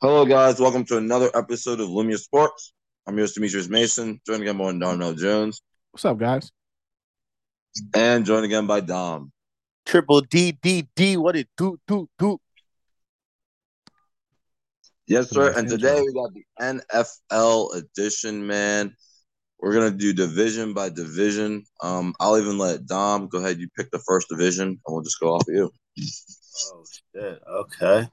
Hello, guys. Welcome to another episode of Lumia Sports. I'm yours, Demetrius Mason, joined again by Darnell Jones, What's up, guys? and joined again by Dom. Triple D D D. What it do do do? Yes, sir. And today we got the NFL edition, man. We're gonna do division by division. Um, I'll even let Dom go ahead. You pick the first division, and we'll just go off of you. Oh shit. Okay.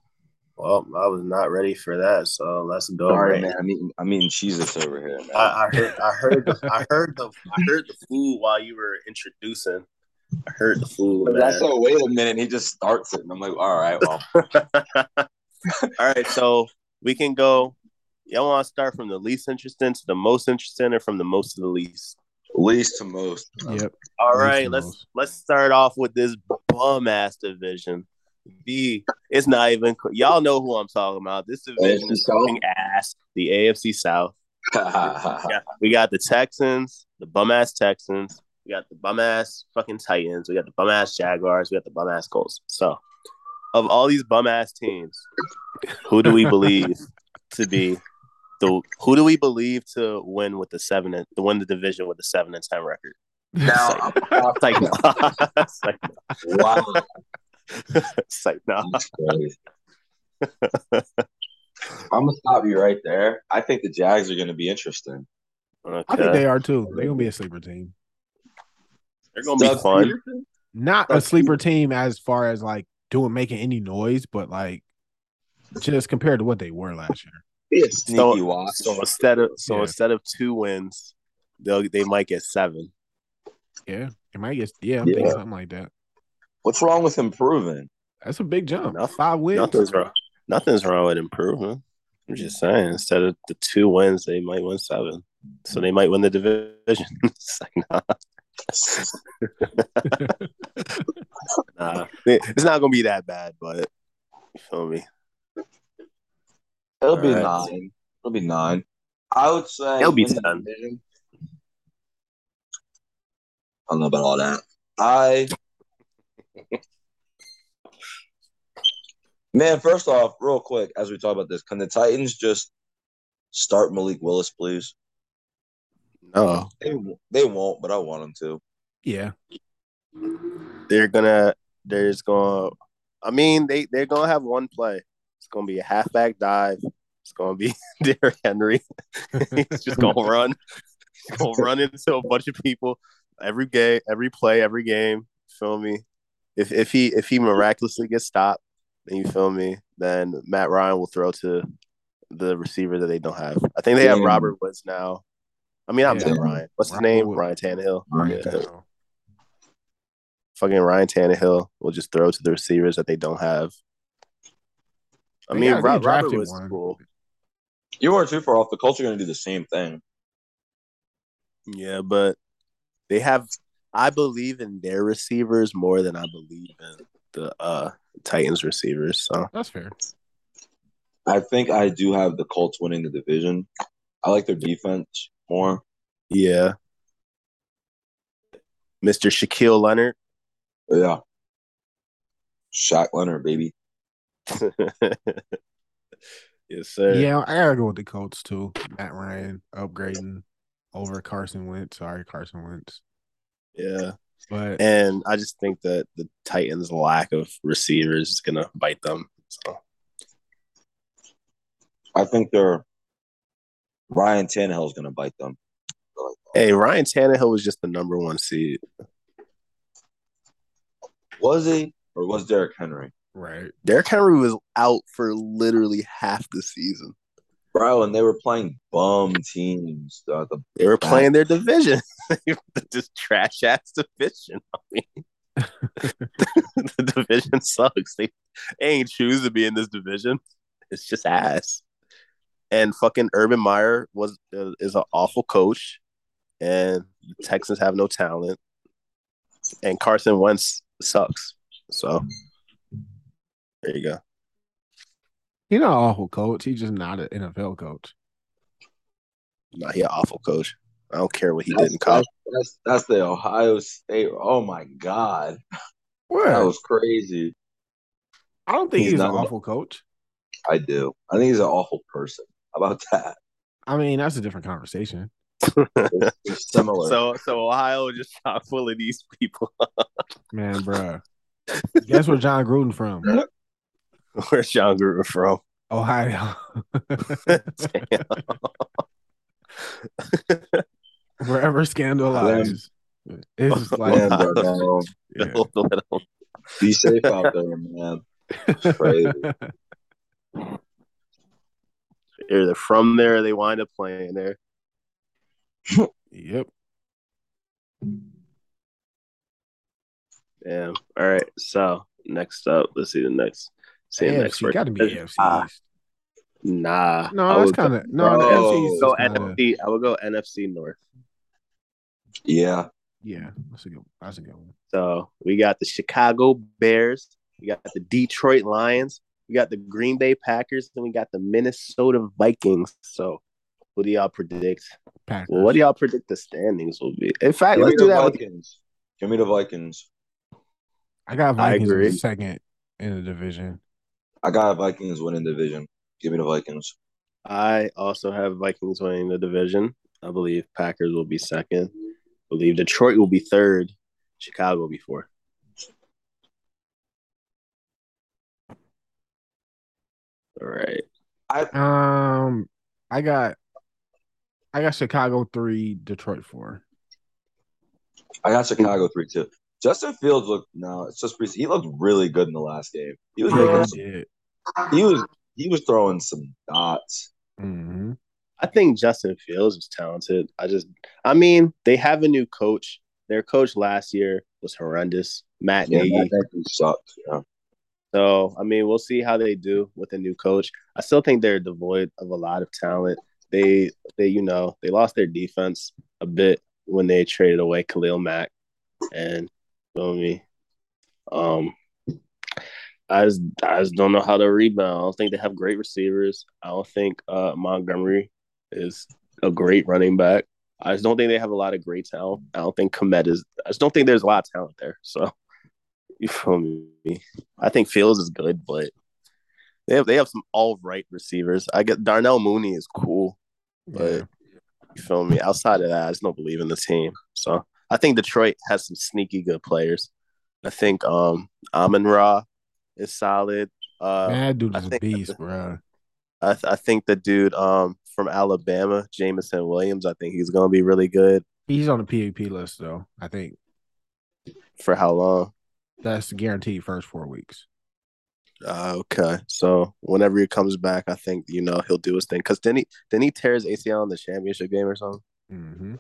Well, I was not ready for that, so let's go. Sorry, right. man. I mean, I'm eating Jesus over here, man. I, I heard. I heard. The, I heard the. I heard the food while you were introducing. I heard the food. I Man. said, wait a minute. He just starts it, and I'm like, all right, well, All right, so we can go. Y'all want to start from the least interesting to the most interesting, or from the most to the least? least to most. Yep. All Least right, let's most. let's start off with this bum ass division. The it's not even y'all know who I'm talking about. This division AFC is fucking ass. The AFC South. yeah. We got the Texans, the bum ass Texans. We got the bum ass fucking Titans. We got the bum ass Jaguars. We got the bum ass Colts. So, of all these bum ass teams, who do we believe to be the? Who do we believe to win with the seven and to win the division with the seven and ten record? Now, like, wow. it's like, no. I'm gonna stop you right there. I think the Jags are gonna be interesting. I think they are too. They're gonna be a sleeper team. They're gonna be Doug fun. Pederson? Not a That's- sleeper team as far as like doing making any noise, but like just compared to what they were last year. Be a sneaky So, watch. so instead of so Yeah. instead of two wins, they'll they might get seven. Yeah. It might get yeah, I'm Yeah. thinking something like that. What's wrong with improving? That's a big jump. Nothing- Five wins. Nothing's wrong. Nothing's wrong with improving. I'm just saying, instead of the two wins, they might win seven. So they might win the division. It's like, nah, nah. It's not gonna be that bad, but you feel me? It'll be Alright. nine. It'll be nine. I would say It'll be 10. I don't know about all that. I man, first off, real quick, as we talk about this, can the Titans just start Malik Willis, please? No, They they won't, but I want them to. yeah. they're gonna. There's gonna. I mean, they they're gonna have one play. It's gonna be a halfback dive. It's gonna be Derrick Henry. He's just gonna run. He's gonna run into a bunch of people every game, every play, every game. Feel me? If if he if he miraculously gets stopped, then you feel me. Then Matt Ryan will throw to the receiver that they don't have. I think they have Robert Woods now. I mean, not Yeah. Matt Ryan. What's his name? Woods. Ryan Tannehill. Ryan Yeah fucking Ryan Tannehill will just throw to the receivers that they don't have. I They mean, got- they Rob, Robert drafted was one. cool. You weren't too far off. The Colts are going to do the same thing. Yeah, but they have. I believe in their receivers more than I believe in the uh Titans receivers. So That's fair. I think I do have the Colts winning the division. I like their defense more. yeah, Mr. Shaquille Leonard. Yeah. Shaq Leonard, baby. yes, sir. Yeah, I gotta go with the Colts too. Matt Ryan upgrading over Carson Wentz. Sorry, Carson Wentz. Yeah. But And I just think that the Titans' lack of receivers is gonna bite them. So I think they're Ryan Tannehill is going to bite them. hey, Ryan Tannehill was just the number one seed. Was he or was Derrick Henry? right. Derrick Henry was out for literally half the season. Bro, and they were playing bum teams. Uh, the They were playing their division. Just trash ass division. I mean, the division sucks. They, they ain't choose to be in this division. It's just ass. And fucking Urban Meyer was uh, is an awful coach, and the Texans have no talent, and Carson Wentz sucks. So there you go. He's not an awful coach. He's just not an NFL coach. Nah, he an awful coach. I don't care what he that's, did in college. that's, that's the Ohio State. Oh my God. That was crazy. I don't think He's he's, not an gonna- awful coach. I do. I think he's an awful person. How about that? I mean, that's a different conversation. It's similar. So so Ohio just chock full of these people. Man, bruh. Guess where Jon Gruden from? Where's Jon Gruden from? Ohio. Wherever scandal lies. It's just like Man, bro, no. yeah. Be safe out there, man. crazy. Either from there, or they wind up playing there. Yep. Damn. All right. So next up, let's see the next. See the next AFC got to be AFC Ah, Nah. No, I that's kind of no. The Bro. NFC East go NFC. I would go NFC North. Yeah. yeah, that's a good. That's a good one. So we got the Chicago Bears, we got the Detroit Lions, we got the Green Bay Packers, and we got the Minnesota Vikings. So what do y'all predict? Packers. Well, what do y'all predict the standings will be? In fact, Give let's do the that. with- Vikings. Give me the Vikings. I got Vikings agree. in second in the division. I got Vikings winning division. Give me the Vikings. I also have Vikings winning the division. I believe Packers will be second. I believe Detroit will be third. Chicago will be fourth. All right. Um, I got, I got Chicago three, Detroit four. I got Chicago three two. Justin Fields looked no, it's just pre- he looked really good in the last game. He was making he some, he was he was throwing some dots. hmm I think Justin Fields is talented. I just, I mean, they have a new coach. Their coach last year was horrendous, Matt Yeah, Nagy. Sucked. Yeah. So, I mean, we'll see how they do with a new coach. I still think they're devoid of a lot of talent. They, they, you know, they lost their defense a bit when they traded away Khalil Mack, and feel me. Um, I just, I just don't know how to rebound. I don't think they have great receivers. I don't think uh, Montgomery is a great running back. I just don't think they have a lot of great talent. I don't think Kmet is. I just don't think there's a lot of talent there. So, you feel me? I think Fields is good, but they have they have some all right receivers. I get Darnell Mooney is cool, but Yeah. you feel me? Outside of that, I just don't believe in the team. So I think Detroit has some sneaky good players. I think um Amon Ra is solid. Uh, Man, that dude I is a beast, bro. I, th- I think the dude um from Alabama, Jameson Williams, I think he's gonna be really good. He's on the PUP list though. I think For how long? that's guaranteed first four weeks. Uh, okay, so whenever he comes back, I think you know he'll do his thing. Cause then he then he tears ACL in the championship game or something. Mm-hmm.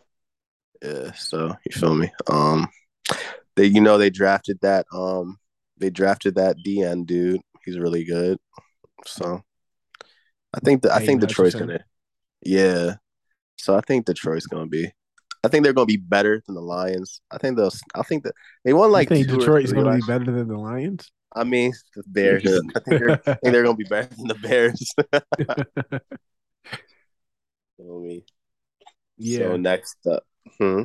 Yeah, so you feel me? Um, they you know they drafted that um they drafted that DN dude. He's really good. So I think that I think Detroit's Hutchinson. gonna yeah. So I think Detroit's gonna be. I think they're gonna be better than the Lions. I think they'll. I think that they won like. you think Detroit's going to be better than the Lions? I mean, the Bears. I think they're. I think they're gonna be better than the Bears. You know I mean? yeah, So next up, hmm?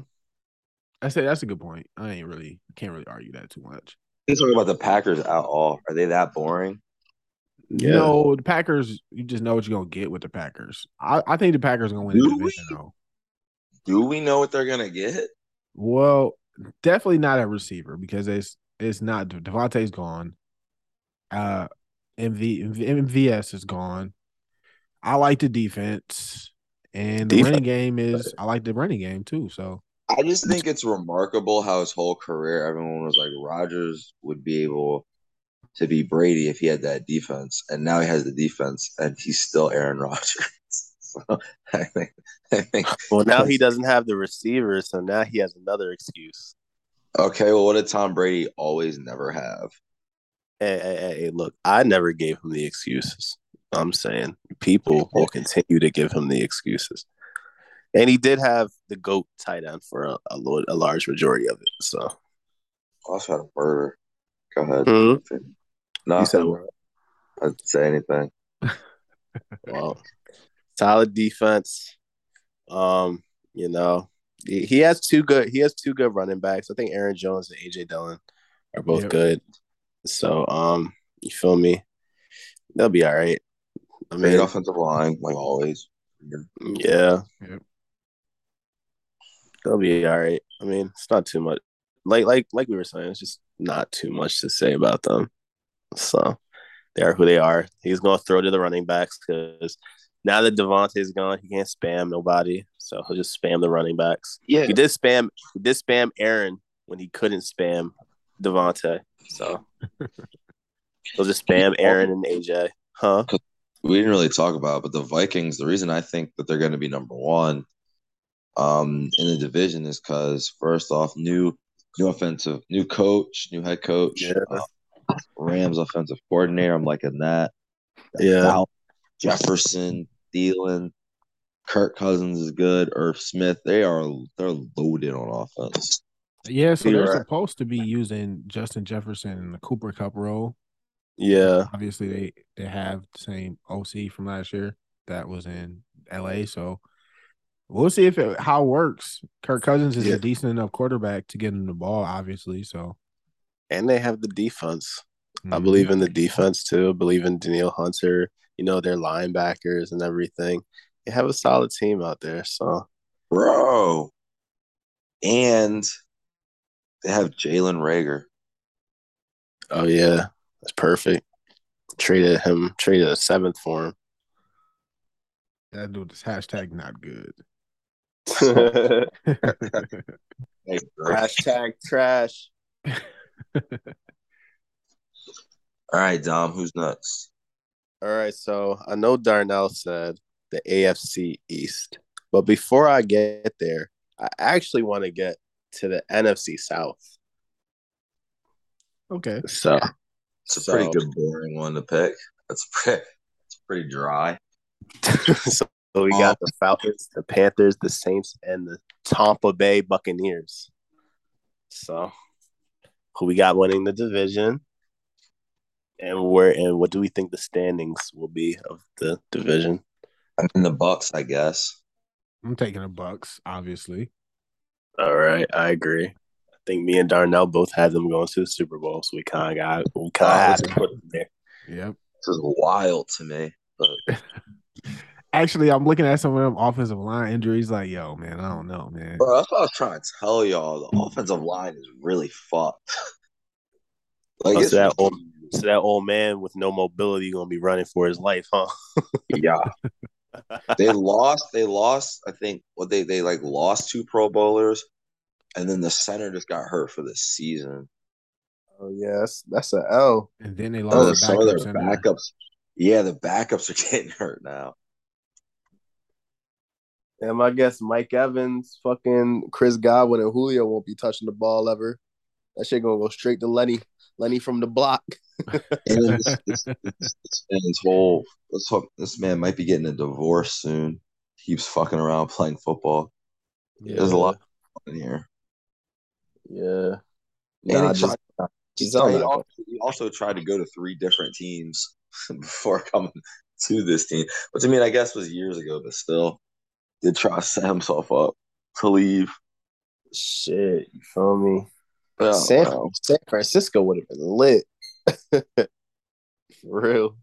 I say that's a good point. I ain't really I can't really argue that too much. He's talking about the Packers at all. Are they that boring? Yeah. know the Packers. You just know what you're gonna get with the Packers. I, I think the Packers are gonna win the Do division we? though. Do we know what they're gonna get? Well, definitely not at receiver because it's it's not Davante's gone. Uh, MV, MVS is gone. I like the defense, and the Defense. running game is. I like the running game too. So I just think it's remarkable how his whole career everyone was like Rodgers would be able to be Brady if he had that defense, and now he has the defense, and he's still Aaron Rodgers. so I think, I think. Well, now he doesn't have the receivers, so now he has another excuse. Okay, well, what did Tom Brady always never have? Hey, hey, hey, look, I never gave him the excuses. I'm saying people will continue to give him the excuses. And he did have the GOAT tight end for a, a, lo- a large majority of it. So, Also had a murder. Go ahead. Hmm? No, You said what? I'd say anything. well, solid defense. Um, you know, he, he has two good he has two good running backs. I think Aaron Jones and AJ Dillon are both Yep. good. So, um, you feel me? They'll be all right. I Great mean, offensive line, like always. yeah, Yep. they'll be all right. I mean, it's not too much. Like like like we were saying, it's just not too much to say about them. So they are who they are. He's going to throw to the running backs because now that Davante's gone, he can't spam nobody. So he'll just spam the running backs. Yeah, He did spam. He did spam Aaron when he couldn't spam Devontae. So he'll just spam Aaron and AJ. Huh? we didn't really talk about, it, but the Vikings. The reason I think that they're going to be number one, um, in the division is because first off, new new offensive, new coach, new head coach, Yeah. uh, Rams offensive coordinator. I'm liking that. Yeah. Val- Jefferson, Thielen, Kirk Cousins is good. Irv Smith, they are they're loaded on offense. Yeah, so they're supposed to be using Justin Jefferson in the Cooper Kupp role. Yeah. Obviously, they they have the same OC from last year that was in LA. So we'll see if it how it works. Kirk Cousins is Yeah. a decent enough quarterback to get him the ball, obviously. So And they have the defense. I mhm. believe in the defense too. I believe in Danielle Hunter. You know, their linebackers and everything. They have a solid team out there. So Bro. And they have Jalen Reagor. oh yeah, that's perfect. Traded him, traded a seventh for him. that dude is hashtag not good. Hey. Hashtag trash. All right, Dom, who's next? All right, so I know Darnell said the AFC East, but before I get there, I actually want to get to the NFC South. Okay. So It's a So- pretty good boring one to pick. That's pretty it's pretty dry. so we got the Falcons, the Panthers, the Saints, and the Tampa Bay Buccaneers. So who we got winning the division? And where and what do we think the standings will be of the division? I'm in the Bucks, I guess. I'm taking the Bucks, obviously. All right, I agree. I think me and Darnell both had them going to the Super Bowl, so we kind of got we kind of oh, had to put them there. Yep. This is wild to me. But Actually, I'm looking at some of them offensive line injuries. Like, yo, man, I don't know, man. bro, that's what I was trying to tell y'all. The offensive line is really fucked. like Oh, it's so that old, so that old man with no mobility gonna be running for his life, huh? yeah. they lost. They lost. I think what they they like lost two Pro Bowlers, and then the center just got hurt for the season. Oh yes, that's an L. And then they Oh, lost some the of their backups. Yeah, the backups are getting hurt now. And I guess Mike Evans, fucking Chris Godwin, and Julio won't be touching the ball ever. That shit gonna go straight to Lenny. Lenny from the block. This, this, this, man's whole let's hope this man might be getting a divorce soon. Keeps fucking around playing football There's a lot in here. Yeah. And Nah, he just, tried- Gisele he, also, he also tried to go to three different teams before coming to this team, which I mean, I guess was years ago, but still did try to set himself up to leave. shit. You feel me? Yeah, San, wow. San Francisco would have been lit. For real.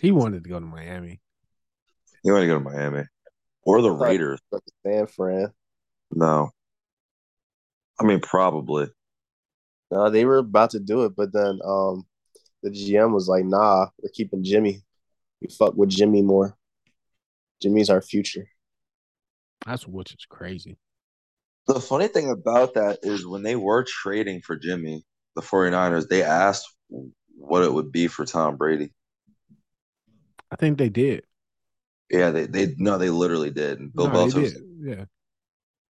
He wanted to go to Miami. You want to go to Miami or the Raiders? But San Fran. No, I mean probably. No, they were about to do it, but then um the GM was like, nah, we're keeping Jimmy. We fuck with Jimmy more. Jimmy's our future. That's which is crazy. The funny thing about that is when they were trading for Jimmy, the 49ers, they asked what it would be for Tom Brady. I think they did. Yeah, they they no, they literally did. And Bill no, they Belichick, was. Yeah.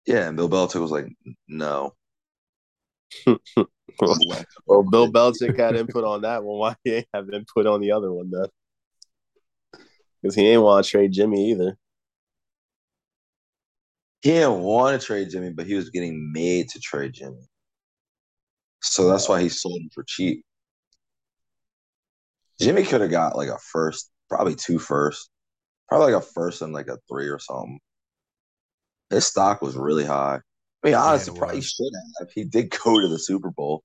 yeah, and Bill Belichick was like, no. Well, Bill Belichick had input on that one. Why he ain't have input on the other one then? Because he ain't want to trade Jimmy either. He didn't want to trade Jimmy, but he was getting made to trade Jimmy. So that's why he sold him for cheap. Jimmy could have got like a first, probably two first, probably like a first and like a three or something. His stock was really high. I mean, honestly, it probably should have. He did go to the Super Bowl,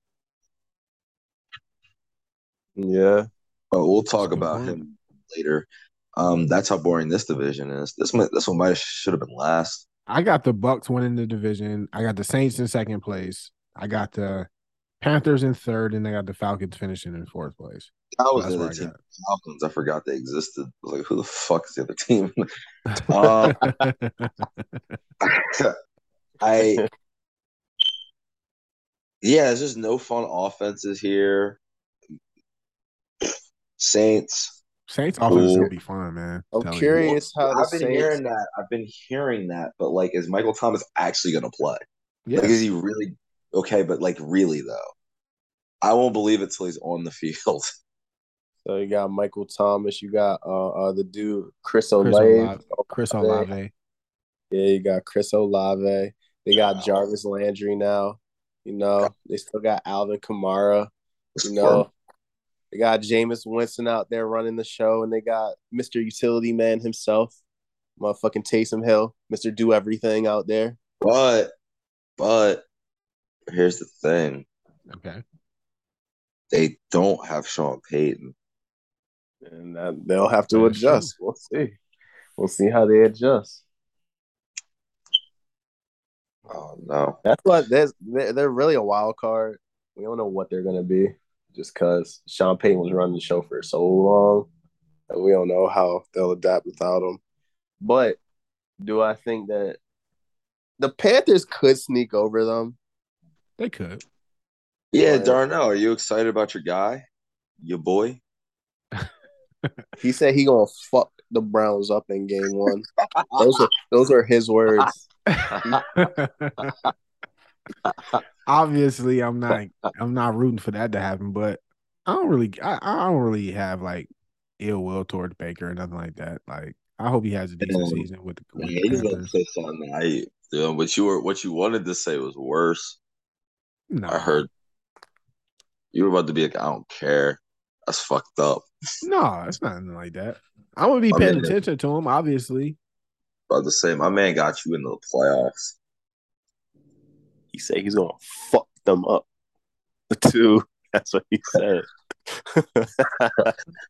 Yeah. but we'll talk good about point. him later. Um, that's how boring this division is. This one, this one might should have been last. I got the Bucks winning the division. I got the Saints in second place. I got the Panthers in third, and I got the Falcons finishing in fourth place. That was the other I Falcons. I forgot they existed. I was like, who the fuck is the other team? um, I yeah, there's just no fun offenses here. Saints. Saints offense is Cool. gonna be fun, man. I'm Telling you. curious how the I've been Saints. hearing that. I've been hearing that, but like, is Michael Thomas actually going to play? Yeah, Like, is he really okay? But like, really though, I won't believe it till he's on the field. So you got Michael Thomas. You got uh, uh the dude Chris Chris Olave. Olave. Chris Olave. Yeah, you got Chris Olave. They got Jarvis Landry now. You know, they still got Alvin Kamara. You know, they got Jameis Winston out there running the show, and they got Mr. Utility Man himself, motherfucking Taysom Hill, Mr. Do Everything out there. but but here's the thing: Okay. they don't have Sean Payton. And that, they'll have to That's adjust. We'll see. We'll see how they adjust. Oh no! That's what there's they're, they're really a wild card. We don't know what they're gonna be just because Sean Payton was running the show for so long that we don't know how they'll adapt without him. But do I think that the Panthers could sneak over them? They could. Yeah, Yeah. Darnell, are you excited about your guy, your boy? He said he gonna fuck the Browns up in game one. Those are those are his words. Obviously, I'm not. I'm not rooting for that to happen, but I don't really. I, I don't really have like ill will towards Baker or nothing like that. Like, I hope he has a decent Um, season with, with Man, the you gonna say something I yeah, what you were what you wanted to say was worse. No, I heard you were about to be like, I don't care. That's fucked up. No, it's not nothing like that. I'm gonna be paying attention to him. Obviously, About the same, my man got you into the playoffs. He said he's gonna fuck them up. Too. That's what he said.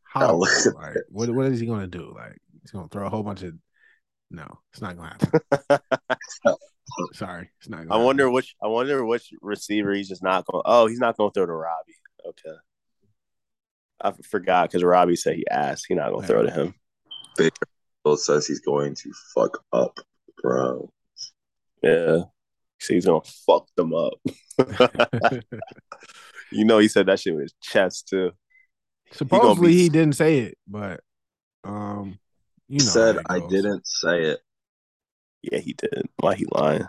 how? like, what? What is he gonna do? Like, he's gonna throw a whole bunch of. No, it's not gonna happen. Sorry, it's not. Gonna I happen. wonder which I wonder which receiver he's just not going. Oh, he's not going to throw to Robbie. Okay, I forgot because Robbie said he asked. He's not going to throw to him. Bill says he's going to fuck up, bro. Yeah, he said he's going to fuck them up. you know, he said that shit with his chest too. Supposedly be- he didn't say it, but um, you He know, said I didn't say it. Yeah, he did. Why he lying?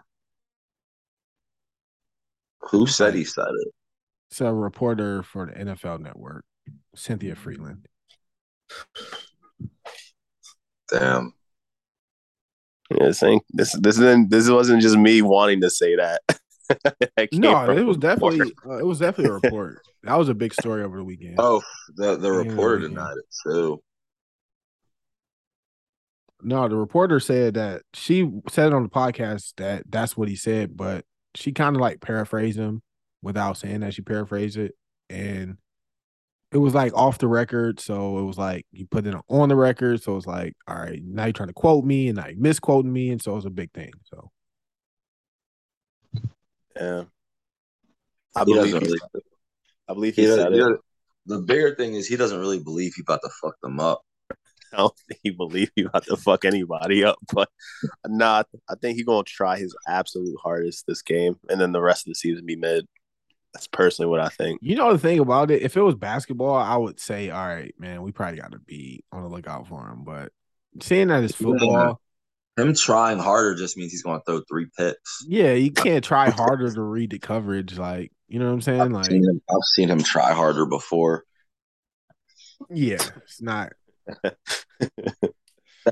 Who said he said it? It's a reporter for the NFL Network, Cynthia Frelund. Damn. Yeah, saying this this isn't this wasn't just me wanting to say that. That No, it was definitely uh, it was definitely a report. that was a big story over the weekend. Oh, the the reporter yeah. denied it too. No, the reporter said that she said it on the podcast that that's what he said, but she kind of like paraphrased him without saying that she paraphrased it, and it was like off the record. So it was like you put it on the record. So it's like, all right, now you're trying to quote me and now you're misquoting me, and so it was a big thing. So Yeah, I He believe he really. I believe he He said it. the bigger thing is he doesn't really believe he about to fuck them up. I don't think he believe he about to fuck anybody up, but nah, I think he gonna try his absolute hardest this game, and then the rest of the season be mid. That's personally what I think. you know the thing about it, if it was basketball, I would say, all right, man, we probably got to be on the lookout for him. But seeing that it's football. Him trying harder just means he's going to throw three picks. Yeah, you can't try harder to read the coverage. Like, you know what I'm saying? I've, Like, seen him, I've seen him try harder before. yeah, it's not.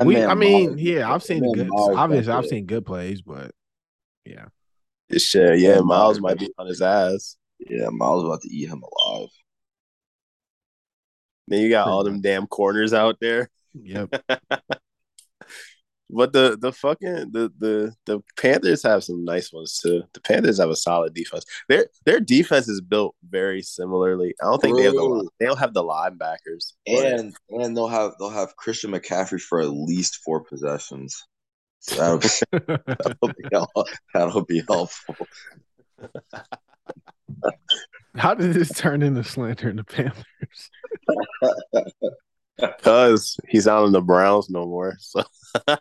We, I mean, Miles- yeah, I've seen good. Miles Obviously, I've there. seen good plays, but yeah, Shit, uh, yeah, Yeah, Miles Miles- might be on his ass. Yeah, Miles about to eat him alive. Then you got all them damn corners out there. yep. But the the fucking the the the Panthers have some nice ones too. The Panthers have a solid defense. Their their defense is built very similarly. I don't think they have the True. they don't have the linebackers. but- And and they'll have they'll have Christian McCaffrey for at least four possessions. So that'll, that'll be that'll be helpful. How did this turn into slander in the Panthers? Cause he's not in the Browns no more. So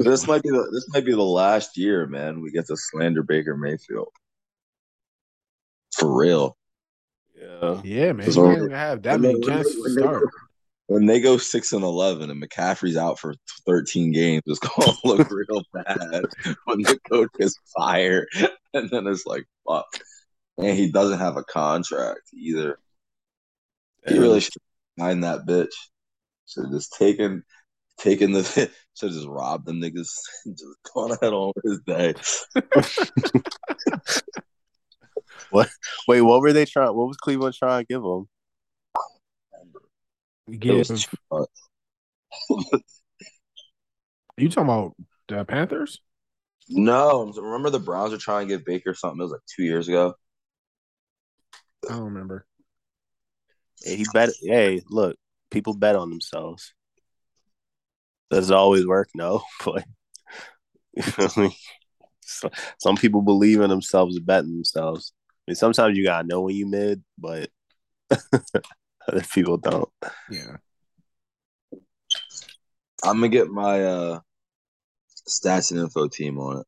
This might be the this might be the last year, man. We get to slander Baker Mayfield for real. yeah. Yeah, man. It's You over. have that And many chances to start. When they go six and eleven and McCaffrey's out for thirteen games, it's gonna look real bad when the coach is fired, and then it's like fuck. And he doesn't have a contract either. He really should find that bitch. Should just taken taken the should just rob them niggas just gone ahead on his day. What? Wait, what were they trying? What was Cleveland trying to give him? It Give, was you talking about the Panthers? No, remember the Browns were trying to give Baker something. It was like two years ago. I don't remember. Hey, he bet. Hey, look, people bet on themselves. Does it always work? No, but you feel me? So, some people believe in themselves and bet themselves. I mean, sometimes you gotta know when you mid, but other people don't. Yeah. I'm gonna get my uh stats and info team on it.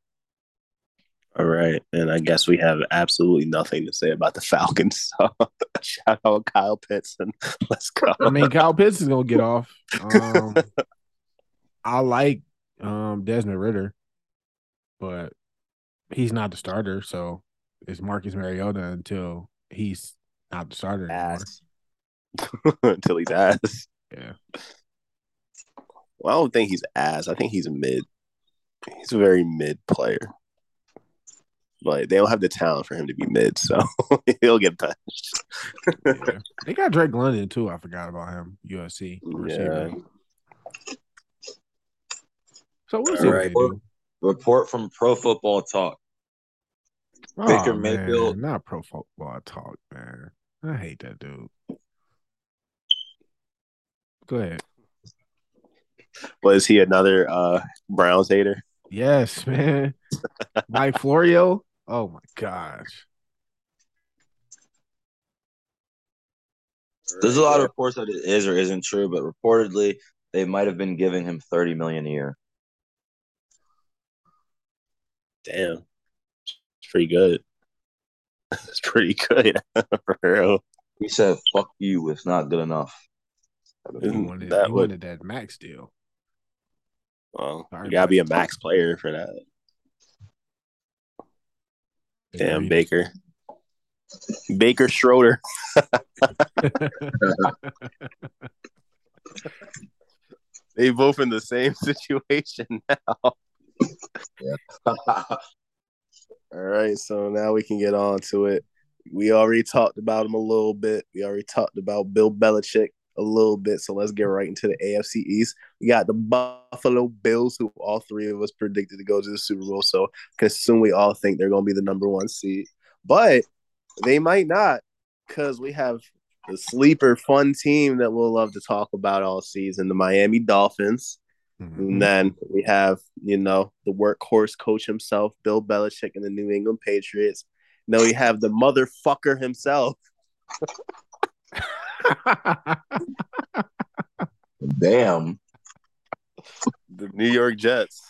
All right, and I guess we have absolutely nothing to say about the Falcons. So shout out Kyle Pitts and let's go. I mean, Kyle Pitts is gonna get off. Um, I like um, Desmond Ridder, but he's not the starter. So it's Marcus Mariota until he's not the starter anymore. ass until he's ass. Yeah. Well, I don't think he's ass. I think he's mid. He's a very mid player. But they don't have the talent for him to be mid, so he'll get benched. yeah. They got Drake London too. I forgot about him. USC receiver. Yeah. So we'll see All what right. they do. Report from Pro Football Talk. Oh, Baker man, Mayfield. not pro football talk, man. I hate that dude. Go ahead. Was he another uh, Browns hater? Yes, man. Mike Florio. Oh my gosh. There's a lot of reports that it is or isn't true, but reportedly they might have been giving him 30 million a year. Damn. It's pretty good. It's pretty good for real. He said, "Fuck you, it's not good enough." He Isn't wanted, that he what- wanted that max deal. Well, Sorry, you gotta be a max player for that. Damn, Baker. Baker Schroeder. They both in the same situation now. All right, so now we can get on to it. We already talked about him a little bit. We already talked about Bill Belichick a little bit. So let's get right into the AFC East. We got the Buffalo Bills, who all three of us predicted to go to the Super Bowl. So can assume we all think they're going to be the number one seed, but they might not because we have the sleeper fun team that we'll love to talk about all season, the Miami Dolphins. Mhm. And then we have, you know, the workhorse coach himself, Bill Belichick, and the New England Patriots. Then we have the motherfucker himself, Damn. the New York Jets.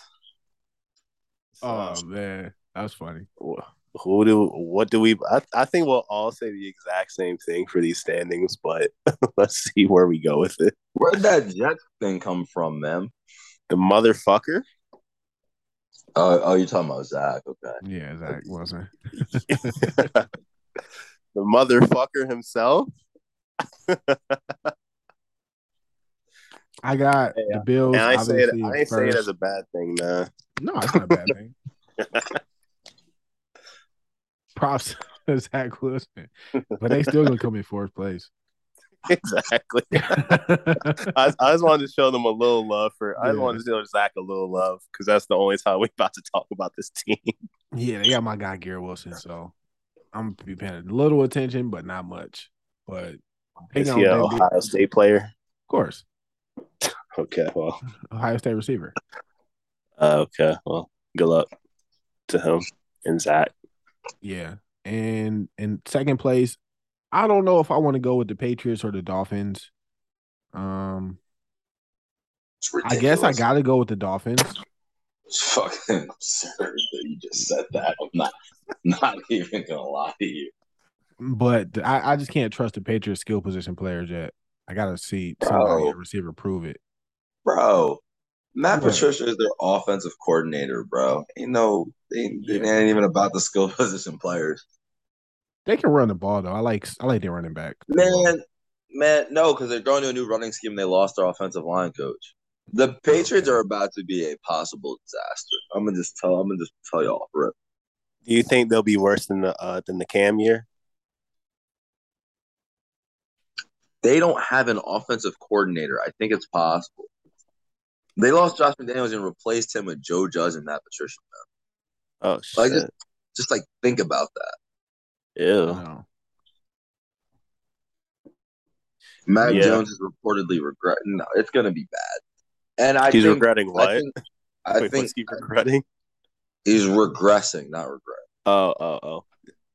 So, oh man, that was funny. who do what do we? I, I think we'll all say the exact same thing for these standings, but let's see where we go with it. Where'd that Jets thing come from, man? The motherfucker. Oh, oh, you're talking about Zach. Okay. Yeah, Zach wasn't. the motherfucker himself. I got Yeah. the Bills. And I say it. I ain't say it as a bad thing, man. No, it's not a bad thing. Props to Zach Wilson, but they still gonna come in fourth place. exactly. I, I just wanted to show them a little love for. I just Yeah. wanted to show Zach a little love because that's the only time we're about to talk about this team. yeah, they got my guy Garrett Wilson, so I'm gonna be paying a little attention, but not much. But they Is got he an they- they- Ohio State player? of course, Okay, well, Ohio State receiver. uh, okay, well, good luck to him and Zach. Yeah. And in second place, I don't know if I want to go with the Patriots or the Dolphins. Um, I guess I got to go with the Dolphins. It's fucking absurd that you just said that. I'm not not even gonna lie to you. But I, I just can't trust the Patriots skill position players yet. I gotta see somebody Bro. at receiver prove it. Bro. Matt What? Patricia is their offensive coordinator, bro. Ain't no they, it Yeah. ain't even about the skill position players. They can run the ball though. I like I like their running back. Man, man, no, because they're going to a new running scheme. They lost their offensive line coach. The Patriots are about to be a possible disaster. I'm gonna just tell. I'm gonna just tell y'all. Rip. Do you think they'll be worse than the uh, than the Cam year? They don't have an offensive coordinator. I think it's possible. They lost Josh McDaniels and replaced him with Joe Judge and Matt Patricia. Oh shit! Like, just, just like think about that. Ew. No. Mac Yeah. Jones is reportedly regret. No, it's gonna be bad. And I He's think, regretting I what? think, I Wait, think what's he regretting? he's regressing, not regret. Oh, oh, oh.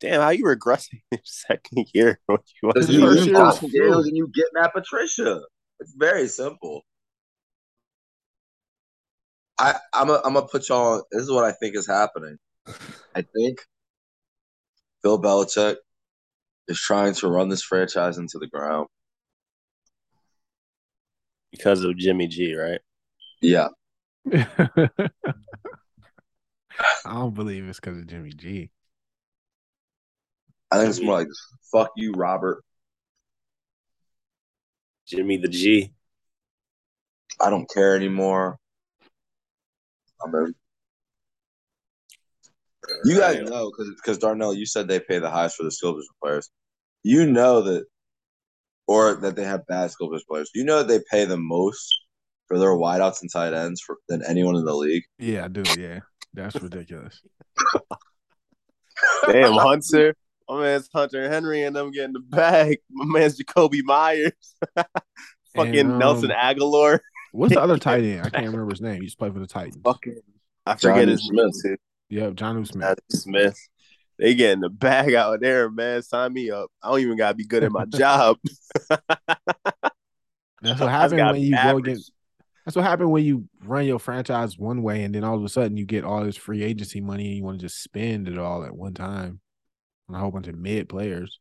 Damn, how you regressing your second year? What you Because you first lose year Josh was McDaniels and you get Matt Patricia. It's very simple. I, I'm a, I'm gonna put y'all. On, this is what I think is happening. I think Bill Belichick is trying to run this franchise into the ground. because of Jimmy G, right? Yeah, I don't believe it's because of Jimmy G. I think it's more like "fuck you, Robert." Jimmy the G. I don't care anymore. I'm a, you guys know because because Darnell, you said they pay the highest for the skill position players. You know that, or that they have bad skill position players. You know that they pay the most for their wideouts and tight ends for, than anyone in the league. Yeah, I do. Yeah, that's ridiculous. Damn, Hunter. My man's Hunter Henry and them getting the bag. My man's Jakobi Meyers. Fucking And, um, Nelson Agholor. What's the other tight end? I can't remember his name. He used to play for the Titans. Fucking I forget Jonnu his name Smith. too. Yep, John Smith. Matthew Smith. They getting the bag out there, man. Sign me up. I don't even gotta be good at my job. That's what I happened when be you go against. That's what happened when you run your franchise one way, and then all of a sudden you get all this free agency money, and you want to just spend it all at one time on a whole bunch of mid players.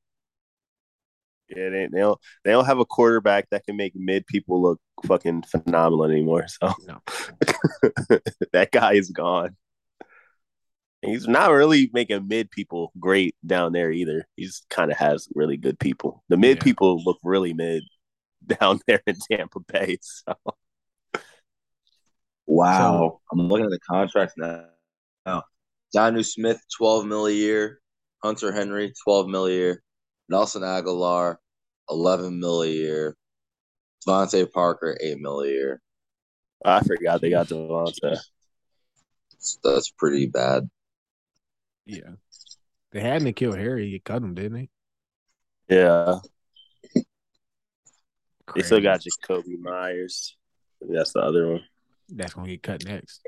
Yeah, they, they don't they don't have a quarterback that can make mid people look fucking phenomenal anymore. So No. that guy is gone. And he's not really making mid people great down there either. He's kind of has really good people. The mid Yeah. people look really mid down there in Tampa Bay. So Wow, I'm looking at the contracts now. Now, Jonnu Smith, 12 mil a year. Hunter Henry, 12 mil a year. Nelson Agholor, 11 mil a year. DeVante Parker, 8 mil a year. Oh, I forgot they got DeVante. That's, that's pretty bad. Yeah, they had to kill Harry. You cut him, didn't they? Yeah, they still Crazy. got Jakobi Meyers. That's the other one. That's gonna get cut next.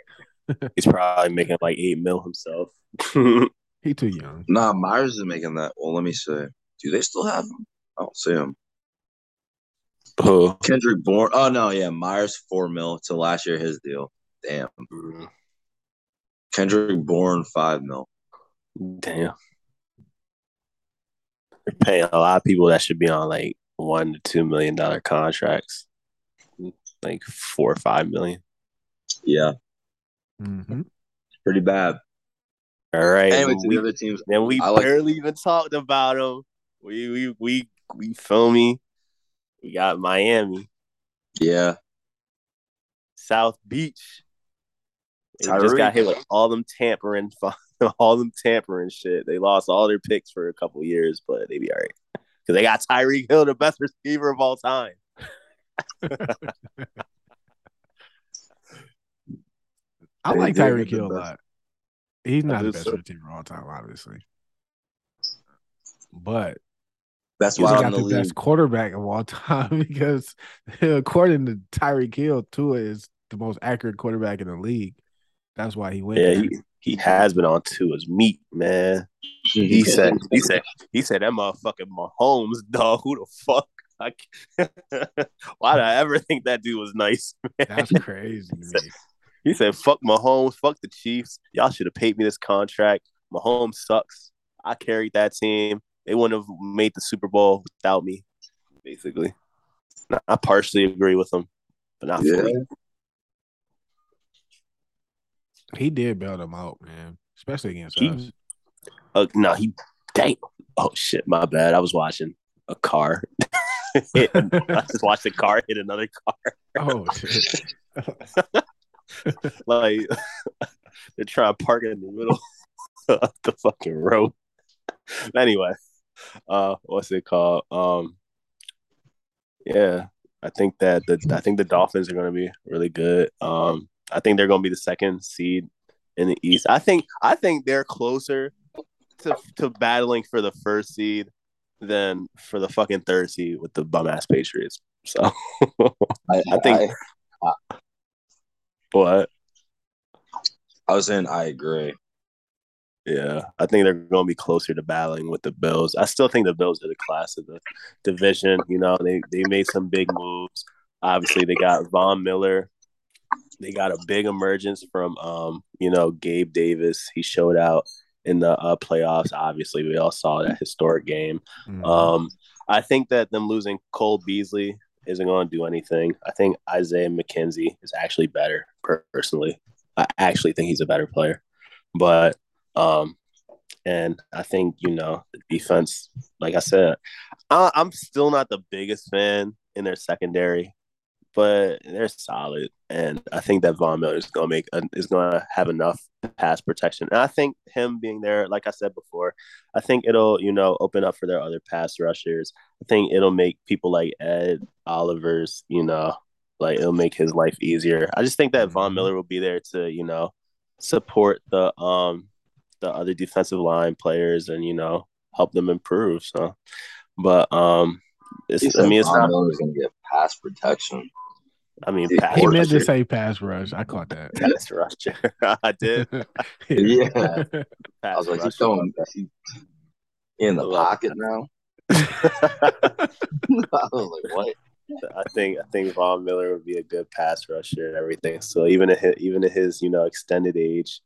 He's probably making like eight mil himself. He too young. Nah, Meyers is making that. Well, let me see. Do they still have him? I don't see him. oh. Kendrick Bourne. Oh, no, yeah. Meyers, 4 mil to last year, his deal. Damn. Kendrick Bourne, 5 mil. Damn. They're paying a lot of people that should be on like one to two million dollar contracts. Like four or five million. Yeah, hmm pretty bad. All right. Anyway, to we, the other teams, then we I like- barely even talked about them. We we we we feel me. We got Miami, yeah. South Beach. They just got hit with all them tampering, all them tampering shit. They lost all their picks for a couple years, but they be all right. because they got Tyreek Hill, the best receiver of all time. I They like did Tyreek Hill a lot. He's not the best so. receiver of all time, obviously. But That's he's why got I'm the the best quarterback of all time because according to Tyreek Hill, Tua is the most accurate quarterback in the league. That's why he went. Yeah, there. he, he has been on to his meat, man. He said he said he said that motherfucking Mahomes, dog. Who the fuck? I Why did I ever think that dude was nice? Man? That's crazy. To me. He said, "Fuck Mahomes, fuck the Chiefs. Y'all should have paid me this contract. Mahomes sucks. I carried that team. They wouldn't have made the Super Bowl without me." Basically, I partially agree with him, but not Yeah. fully. He did bail them out, man, especially against He- us. Uh, no, he dang. Oh shit, my bad. I was watching a car. I just watched a car hit another car. Oh shit! Like they're trying to park it in the middle of the fucking road. anyway, uh, what's it called? Um, yeah, I think that the I think the Dolphins are going to be really good. Um, I think they're going to be the second seed in the East. I think I think they're closer to to battling for the first seed than for the fucking third seed with the bum ass Patriots. So I, I think- I, what? I was saying I agree. Yeah, I think they're going to be closer to battling with the Bills. I still think the Bills are the class of the division. You know, they they made some big moves. Obviously, they got Von Miller. They got a big emergence from, um, you know, Gabe Davis. He showed out in the uh, playoffs. Obviously, we all saw that historic game. Mhm. Um, I think that them losing Cole Beasley isn't going to do anything. I think Isaiah McKenzie is actually better personally. I actually think he's a better player, but um, and I think you know the defense. Like I said, I, I'm still not the biggest fan in their secondary, but they're solid, and I think that Von Miller is going to make is going to have enough pass protection. And I think him being there, like I said before, I think it'll you know open up for their other pass rushers. I think it'll make people like Ed Oliver's, you know, like it'll make his life easier. I just think that Von Mhm. Miller will be there to you know support the um the other defensive line players and you know help them improve. So, but um, it's, I mean it's Von not. Miller's gonna get pass protection. I mean, He pass he meant to rusher. say pass rush. I caught that. pass rusher. I did. Yeah. Pass I was like, he's throwing he, in the I love pocket now. I was like, what? I think I think Von Miller would be a good pass rusher and everything. So even at his, even at his you know extended age,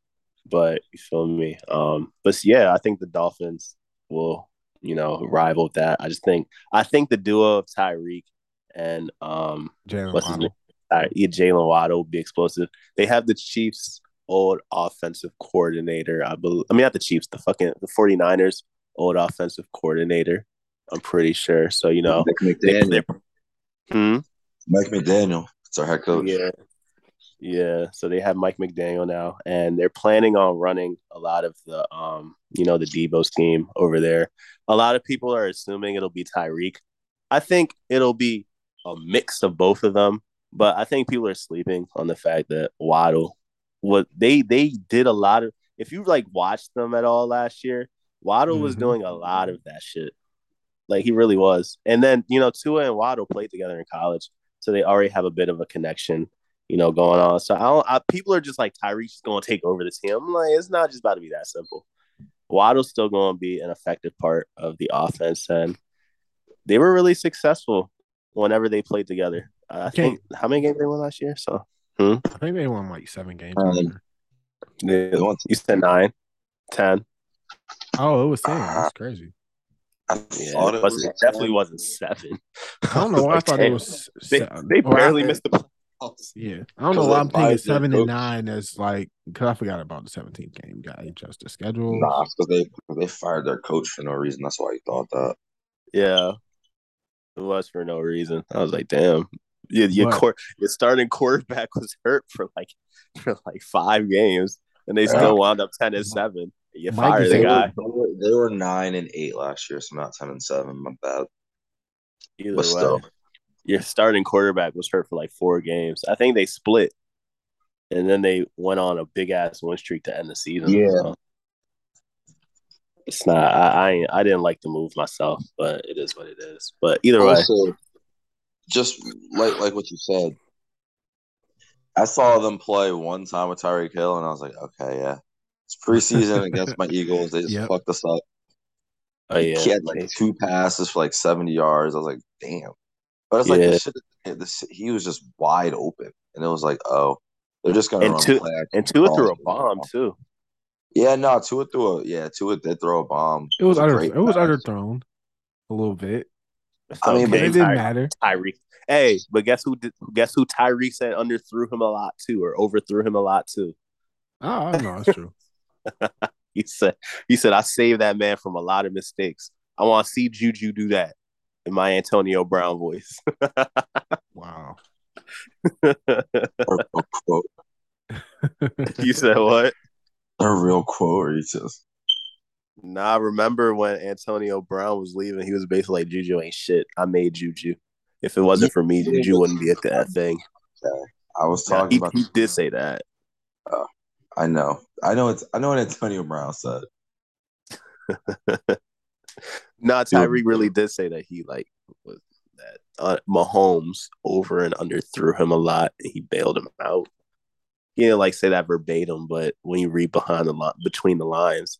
but you feel me. Um, but yeah, I think the Dolphins will you know rival that. I just think I think the duo of Tyreek and um Jalen what's his Waddle. name? Uh, Jalen Waddle will be explosive. They have the Chiefs' old offensive coordinator. I believe. I mean, not the Chiefs. The fucking the 49ers old offensive coordinator. I'm pretty sure. So you know, Mike McDaniel. they're, hmm? Mike McDaniel. It's our head coach. Yeah. Yeah. So they have Mike McDaniel now, and they're planning on running a lot of the, um, you know, the Deebo scheme over there. A lot of people are assuming it'll be Tyreek. I think it'll be a mix of both of them, but I think people are sleeping on the fact that Waddle, what they they did a lot of. If you like watched them at all last year, Waddle was Mhm. doing a lot of that shit. Like he really was. And then you know Tua and Waddle played together in college, so they already have a bit of a connection, you know, going on. So I don't. I, people are just like Tyreek's going to take over the team. I'm like, it's not just about to be that simple. Waddle's still going to be an effective part of the offense, and they were really successful whenever they played together. I Okay. think how many games they won last year? So I think they won like seven games. Um, they, They won- you said nine, ten. oh, it was ten. That's crazy. I Yeah, thought it, it wasn't, it definitely wasn't seven. I don't know why I Like thought it 10. was. They, se- they well, I- barely missed the playoffs. Yeah, I don't know why I'm thinking seven coach. and nine as like because I forgot about the 17th game. Got adjust the schedule. Nah, because they they fired their coach for no reason. That's why he thought that. Yeah, it was for no reason. I was like, damn, your your, But- your starting quarterback was hurt for like for like five games, and they Yeah. still wound up ten and seven. You Mike fire the They guy. were, they were nine and eight last year, so not ten and seven. My bad. Either But way, still. your starting quarterback was hurt for like four games. I think they split, and then they went on a big ass win streak to end the season. Yeah. so. It's not. I, I I didn't like the move myself, but it is what it is. But either way, Also, just like like what you said, I saw them play one time with Tyreek Hill, and I was like, okay, yeah, it's preseason against my Eagles. They just Yep. fucked us up. oh yeah, He had like two passes for like seventy yards. I was like, damn. But it's like Yeah. this shit. This, he was just wide open, and it was like, oh, they're just gonna And run two- play action and Tua threw a bomb too. Yeah, no, Tua threw a yeah, Tua did throw a bomb. It was a under great it was pass. underthrown a little bit. I mean, But it didn't Ty- matter. Tyreek. Hey, but guess who? Did, guess who? Tyreek said underthrew him a lot too, or overthrew him a lot too. Oh, I know it's true. He said, "He said I saved that man from a lot of mistakes. I want to see Juju do that." In my Antonio Brown voice. Wow. Or a quote, you said what? a real quote, or he just Nah, I remember when Antonio Brown was leaving, he was basically like, Juju ain't shit. I made Juju. If it wasn't for me, Juju wouldn't be at that thing. I was Yeah, talking he, about. he did say that. I know, I know. It's I know what Antonio Brown said. Nah, Tyreek really did say that he like was that uh, Mahomes over and under threw him a lot and he bailed him out. He didn't like say that verbatim, but when you read behind the line between the lines,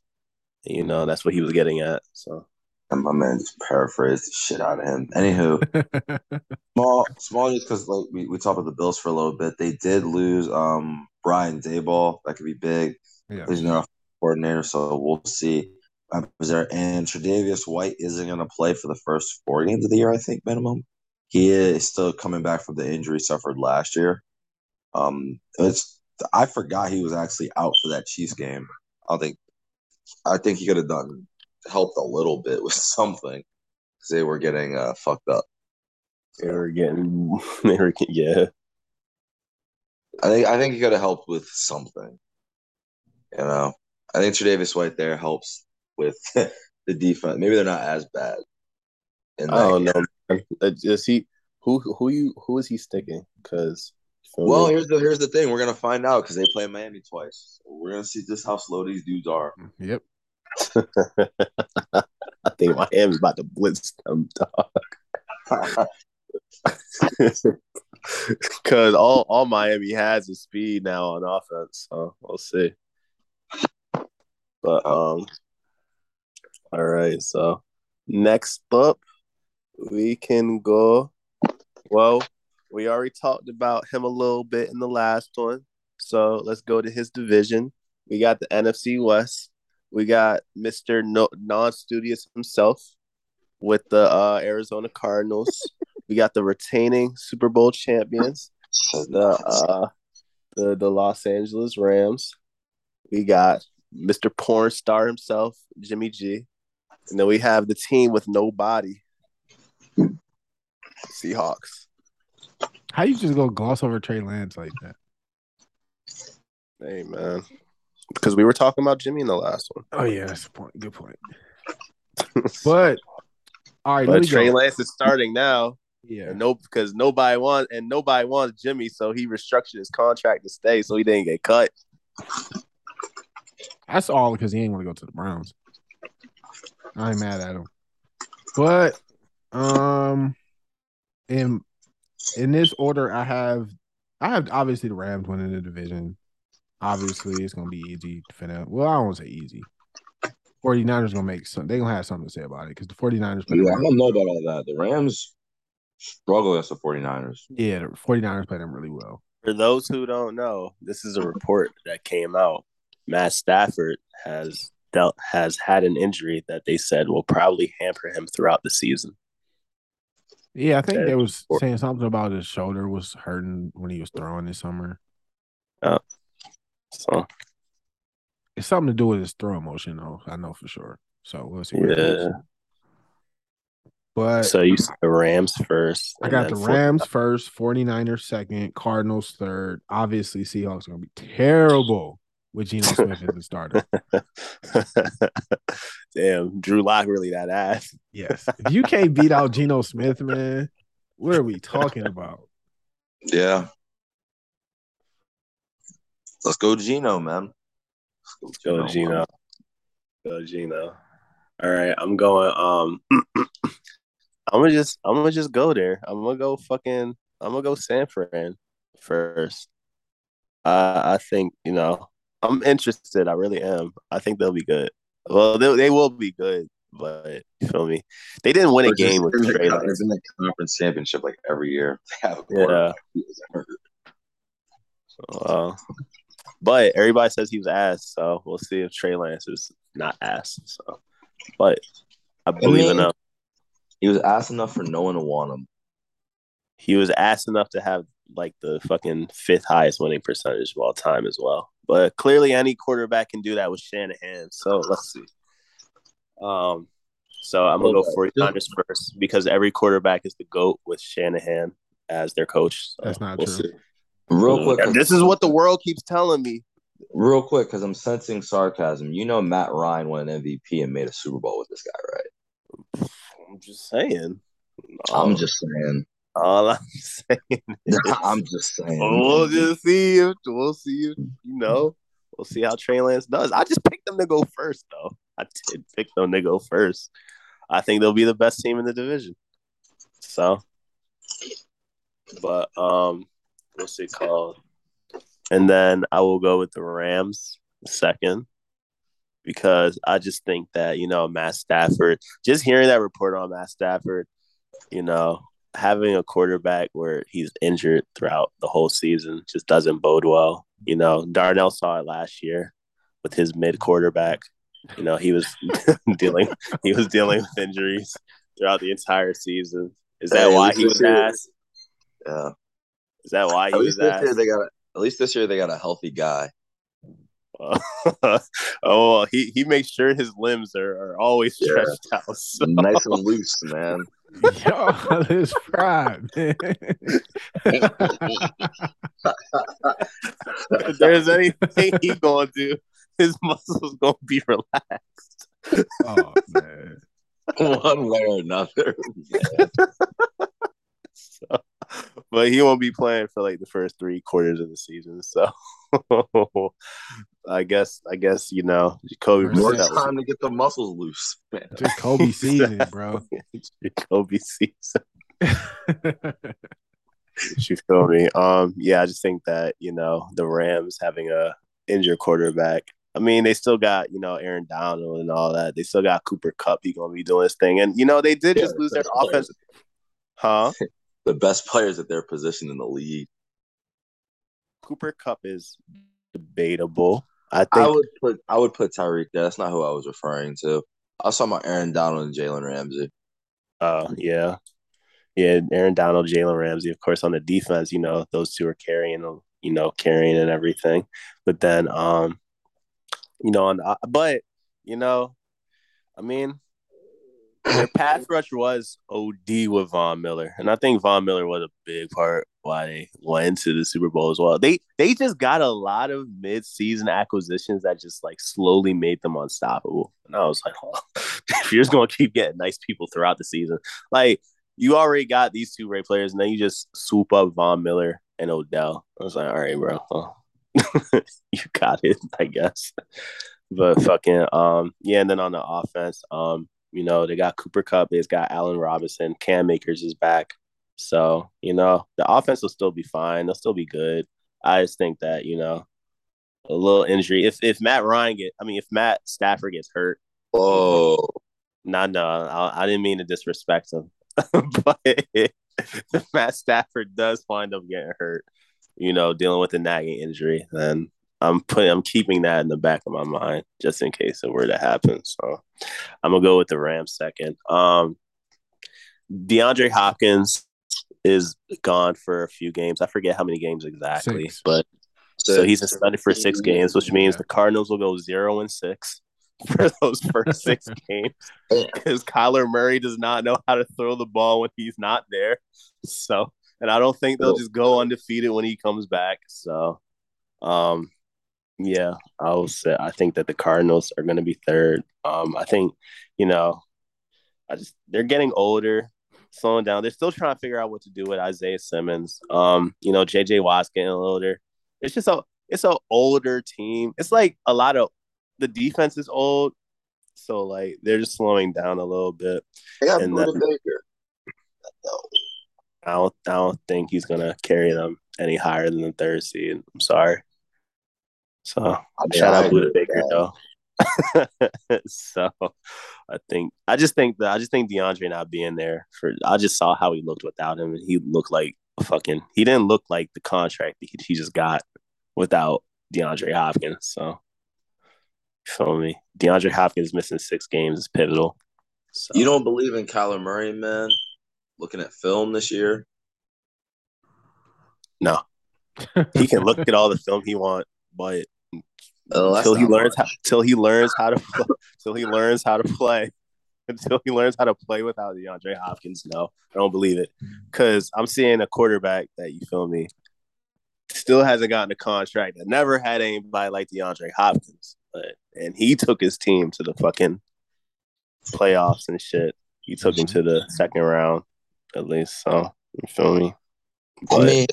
you know that's what he was getting at. So And my man just paraphrased the shit out of him. Anywho, small, small, just because like we, we talked about the Bills for a little bit. They did lose um Brian Daboll. That could be big. yeah. He's their coordinator, so we'll see. Um, is there and Tre'Davious White isn't going to play for the first four games of the year, I think minimum. He is still coming back from the injury suffered last year. Um, it's I forgot he was actually out for that Chiefs game. I don't think I think he could have done helped a little bit with something because they were getting uh, fucked up. they were getting, they were getting, yeah. I think I think he could have helped with something. You know, I think Tre'Davious White there helps with the defense. Maybe they're not as bad. In I that don't know. man. Uh, Is he who who you who is he sticking? Because Well, here's the here's the thing. We're gonna find out because they play Miami twice. So we're gonna see just how slow these dudes are. Yep. I think Miami's about to blitz them, dog. Because all, all Miami has is speed now on offense. So we'll see. But um, all right. So next up, we can go. Well, we already talked about him a little bit in the last one. So let's go to his division. We got the NFC West. We got Mister no- Non-Studious himself with the uh, Arizona Cardinals. we got the retaining Super Bowl champions, the uh, the the Los Angeles Rams. We got Mr. Porn Star himself, Jimmy G, and then we have the team with no body, Seahawks. How you just go gloss over Trey Lance like that? Hey man, because we were talking about Jimmy in the last one. Oh yeah, that's a point. Good point. But all right, But Trey go. Lance is starting now, Yeah. and no, because nobody wants and nobody wants Jimmy, so he restructured his contract to stay, so he didn't get cut. That's all because he ain't want to go to the Browns. I ain't mad at him. But um in in this order I have I have obviously the Rams winning the division. Obviously it's gonna be easy to finish. Well, I don't say easy. 49ers gonna make some they're gonna have something to say about it because the 49ers play Yeah, I don't know about all that. The Rams struggle against the 49ers. yeah, the 49ers play them really well. For those who don't know, this is a report that came out. Matt Stafford has dealt has had an injury that they said will probably hamper him throughout the season. Yeah, I think they was saying something about his shoulder was hurting when he was throwing this summer. Yeah. So It's something to do with his throwing motion, though. I know for sure. So we'll see. yeah. But So you said the Rams first. I got the Rams first, 49ers second, Cardinals third. Obviously, Seahawks are going to be terrible. With Geno Smith as a starter. Damn, Drew Lock really that ass. Yes. If you can't beat out Geno Smith, man, what are we talking about? Yeah. Let's go, Geno, man. Let's go, Geno. Go, Geno. All right, I'm going. Um, I'm gonna just, I'm gonna just go there. I'm gonna go fucking, I'm gonna go San Fran first. Uh, I think you know, I'm interested. I really am. I think they'll be good. Well, they, they will be good, but you feel me? They didn't win a game with It's Trey in Lance. the conference championship like every year. They have a Yeah. quarterback who is hurt. Uh, but everybody says he was ass, so we'll see if Trey Lance is not ass. So, but I believe mean- enough. He was ass enough for no one to want him. He was ass enough to have like the fucking fifth highest winning percentage of all time as well. But clearly, any quarterback can do that with Shanahan. So let's see. Um, so I'm gonna go 49ers first because every quarterback is the goat with Shanahan as their coach. So That's not we'll true. see. Real quick, And this is what the world keeps telling me. real quick, because I'm sensing sarcasm. You know, Matt Ryan won an MVP and made a Super Bowl with this guy, right? I'm just saying. I'm just saying. All I'm saying. Is, I'm just saying. we'll just see if we'll see if you know. We'll see how Trey Lance does. I just picked them to go first, though. I did pick them to go first. I think they'll be the best team in the division. So, but um, what's it called? And then I will go with the Rams second because I just think that you know Matt Stafford. Just hearing that report on Matt Stafford, you know, having a quarterback where he's injured throughout the whole season just doesn't bode well. You know, Darnell saw it last year with his mid quarterback. You know, he was dealing he was dealing with injuries throughout the entire season. Is that Hey, why he was ass? Yeah. Is that why he At was least this ass? year they got. A, at least this year they got a healthy guy. oh, well, he he makes sure his limbs are, are always Yeah. stretched out. So, Nice and loose, man. Yo, this pride, man. if there's anything he gonna do, his muscles gonna be relaxed. oh man. One way or another. So, but he won't be playing for like the first three quarters of the season. So I guess I guess you know Jacoby First More Yeah. Brissett time to get the muscles loose, man. Jacoby season, bro. Jacoby season. You feel me? Um, yeah, I just think that you know the Rams having a injured quarterback. I mean, they still got you know Aaron Donald and all that. They still got Cooper Kupp. He gonna be doing his thing, and you know they did just Yeah, lose their offense, huh? The best players at their position in the league. Cooper Kupp is debatable. I think I would put I would put Tyreek there. That's not who I was referring to. I was talking about Aaron Donald and Jalen Ramsey. Uh, yeah, yeah. Aaron Donald, Jalen Ramsey, of course, on the defense. You know, those two are carrying, you know, carrying and everything. But then, um, you know, on the, but you know, I mean, their pass rush was OD with Von Miller, and I think Von Miller was a big part why they went into the Super Bowl as well. They they just got a lot of mid season acquisitions that just like slowly made them unstoppable. And I was like, oh, you're just gonna keep getting nice people throughout the season, like you already got these two great players, and then you just swoop up Von Miller and Odell. I was like, all right, bro, well, you got it, I guess. But fucking um, yeah, and then on the offense, um, you know, they got Cooper Kupp, they've got Allen Robinson, Cam Akers is back. So, you know, the offense will still be fine. They'll still be good. I just think that, you know, a little injury. If if Matt Ryan get I mean if Matt Stafford gets hurt, Oh, no, no, I, I didn't mean to disrespect him. but if Matt Stafford does wind up getting hurt, you know, dealing with a nagging injury, then I'm putting I'm keeping that in the back of my mind just in case it were to happen. So I'm gonna go with the Rams second. Um DeAndre Hopkins is gone for a few games. I forget how many games exactly, Six. but so he's suspended for six games, which means Yeah. the Cardinals will go zero and six for those first six games because Kyler Murray does not know how to throw the ball when he's not there. So, and I don't think they'll just go undefeated when he comes back. So, um, Yeah, I will say I think that the Cardinals are going to be third. Um, I think, you know, I just they're getting older, slowing down. They're still trying to figure out what to do with Isaiah Simmons. Um, you know, JJ Watt's getting older. It's just a it's an older team. It's like a lot of the defense is old, so like they're just slowing down a little bit. They got And Budda then- Baker. No. I don't I don't think he's gonna carry them any higher than the third seed. I'm sorry. So oh, I mean, shout I out agree Budda Baker that. though. so I think I just think that I just think DeAndre not being there for I just saw how he looked without him and he looked like a fucking he didn't look like the contract that he, he just got without DeAndre Hopkins. So you feel me? DeAndre Hopkins missing six games is pivotal. So You don't believe in Kyler Murray, man? Looking at film this year, no. He can look at all the film he want, but Oh, that's until he not learns how till he learns how to till he learns how to play until he learns how to play without DeAndre Hopkins. No, I don't believe it because I'm seeing a quarterback that you feel me still hasn't gotten a contract that never had anybody like DeAndre Hopkins, but and he took his team to the fucking playoffs and shit. He took him to the second round at least. So you feel me? I But- mean,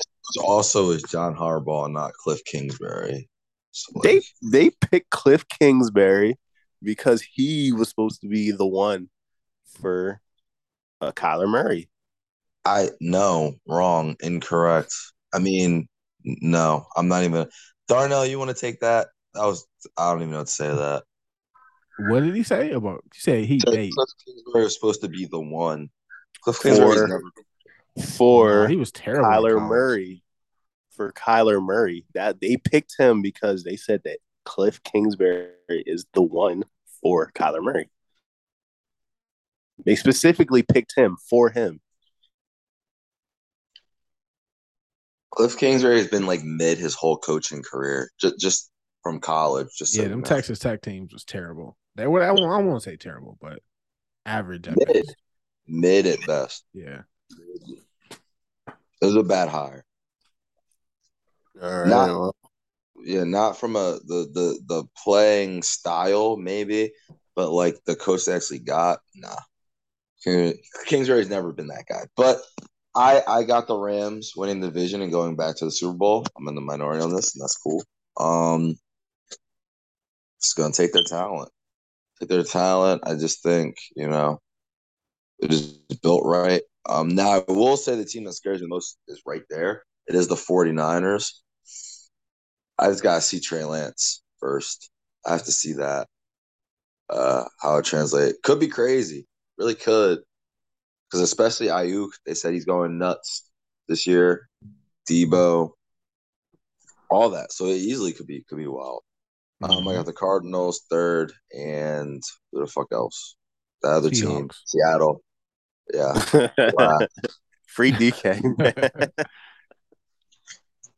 also is John Harbaugh, not Cliff Kingsbury. So, like, they they picked Cliff Kingsbury because he was supposed to be the one for uh, Kyler Murray. I no wrong, incorrect. I mean, no, I'm not even. Darnell, you want to take that? That was I don't even know what to say that. What did he say about? He said he Cliff. Kingsbury was supposed to be the one. Cliff Kingsbury's For- never. For Nah, he was terrible. in Kyler. Murray, for Kyler Murray, that they picked him because they said that Cliff Kingsbury is the one for Kyler Murray. They specifically picked him for him. Cliff Kingsbury has been like mid his whole coaching career, just just from college. Just Yeah, you them know. Texas Tech teams was terrible. They were. I won't, I won't say terrible, but average at Mid. best. mid at best. Yeah. It was a bad hire. All Not- well, Yeah, not from a the the the playing style maybe, but like the coach they actually got, nah. Kingsbury's never been that guy. But I I got the Rams winning the division and going back to the Super Bowl. I'm in the minority on this, and that's cool. Um, just gonna take their talent. Take their talent. I just think you know it is built right. Um, now I will say the team that scares me most is right there. It is the 49ers. I just gotta see Trey Lance first. I have to see that. Uh, how it translates could be crazy, really could, because especially Aiyuk, they said he's going nuts this year. Deebo, all that, so it easily could be could be wild. Um, I got the Cardinals third, and who the fuck else? The other team, Seattle. Yeah, free DK.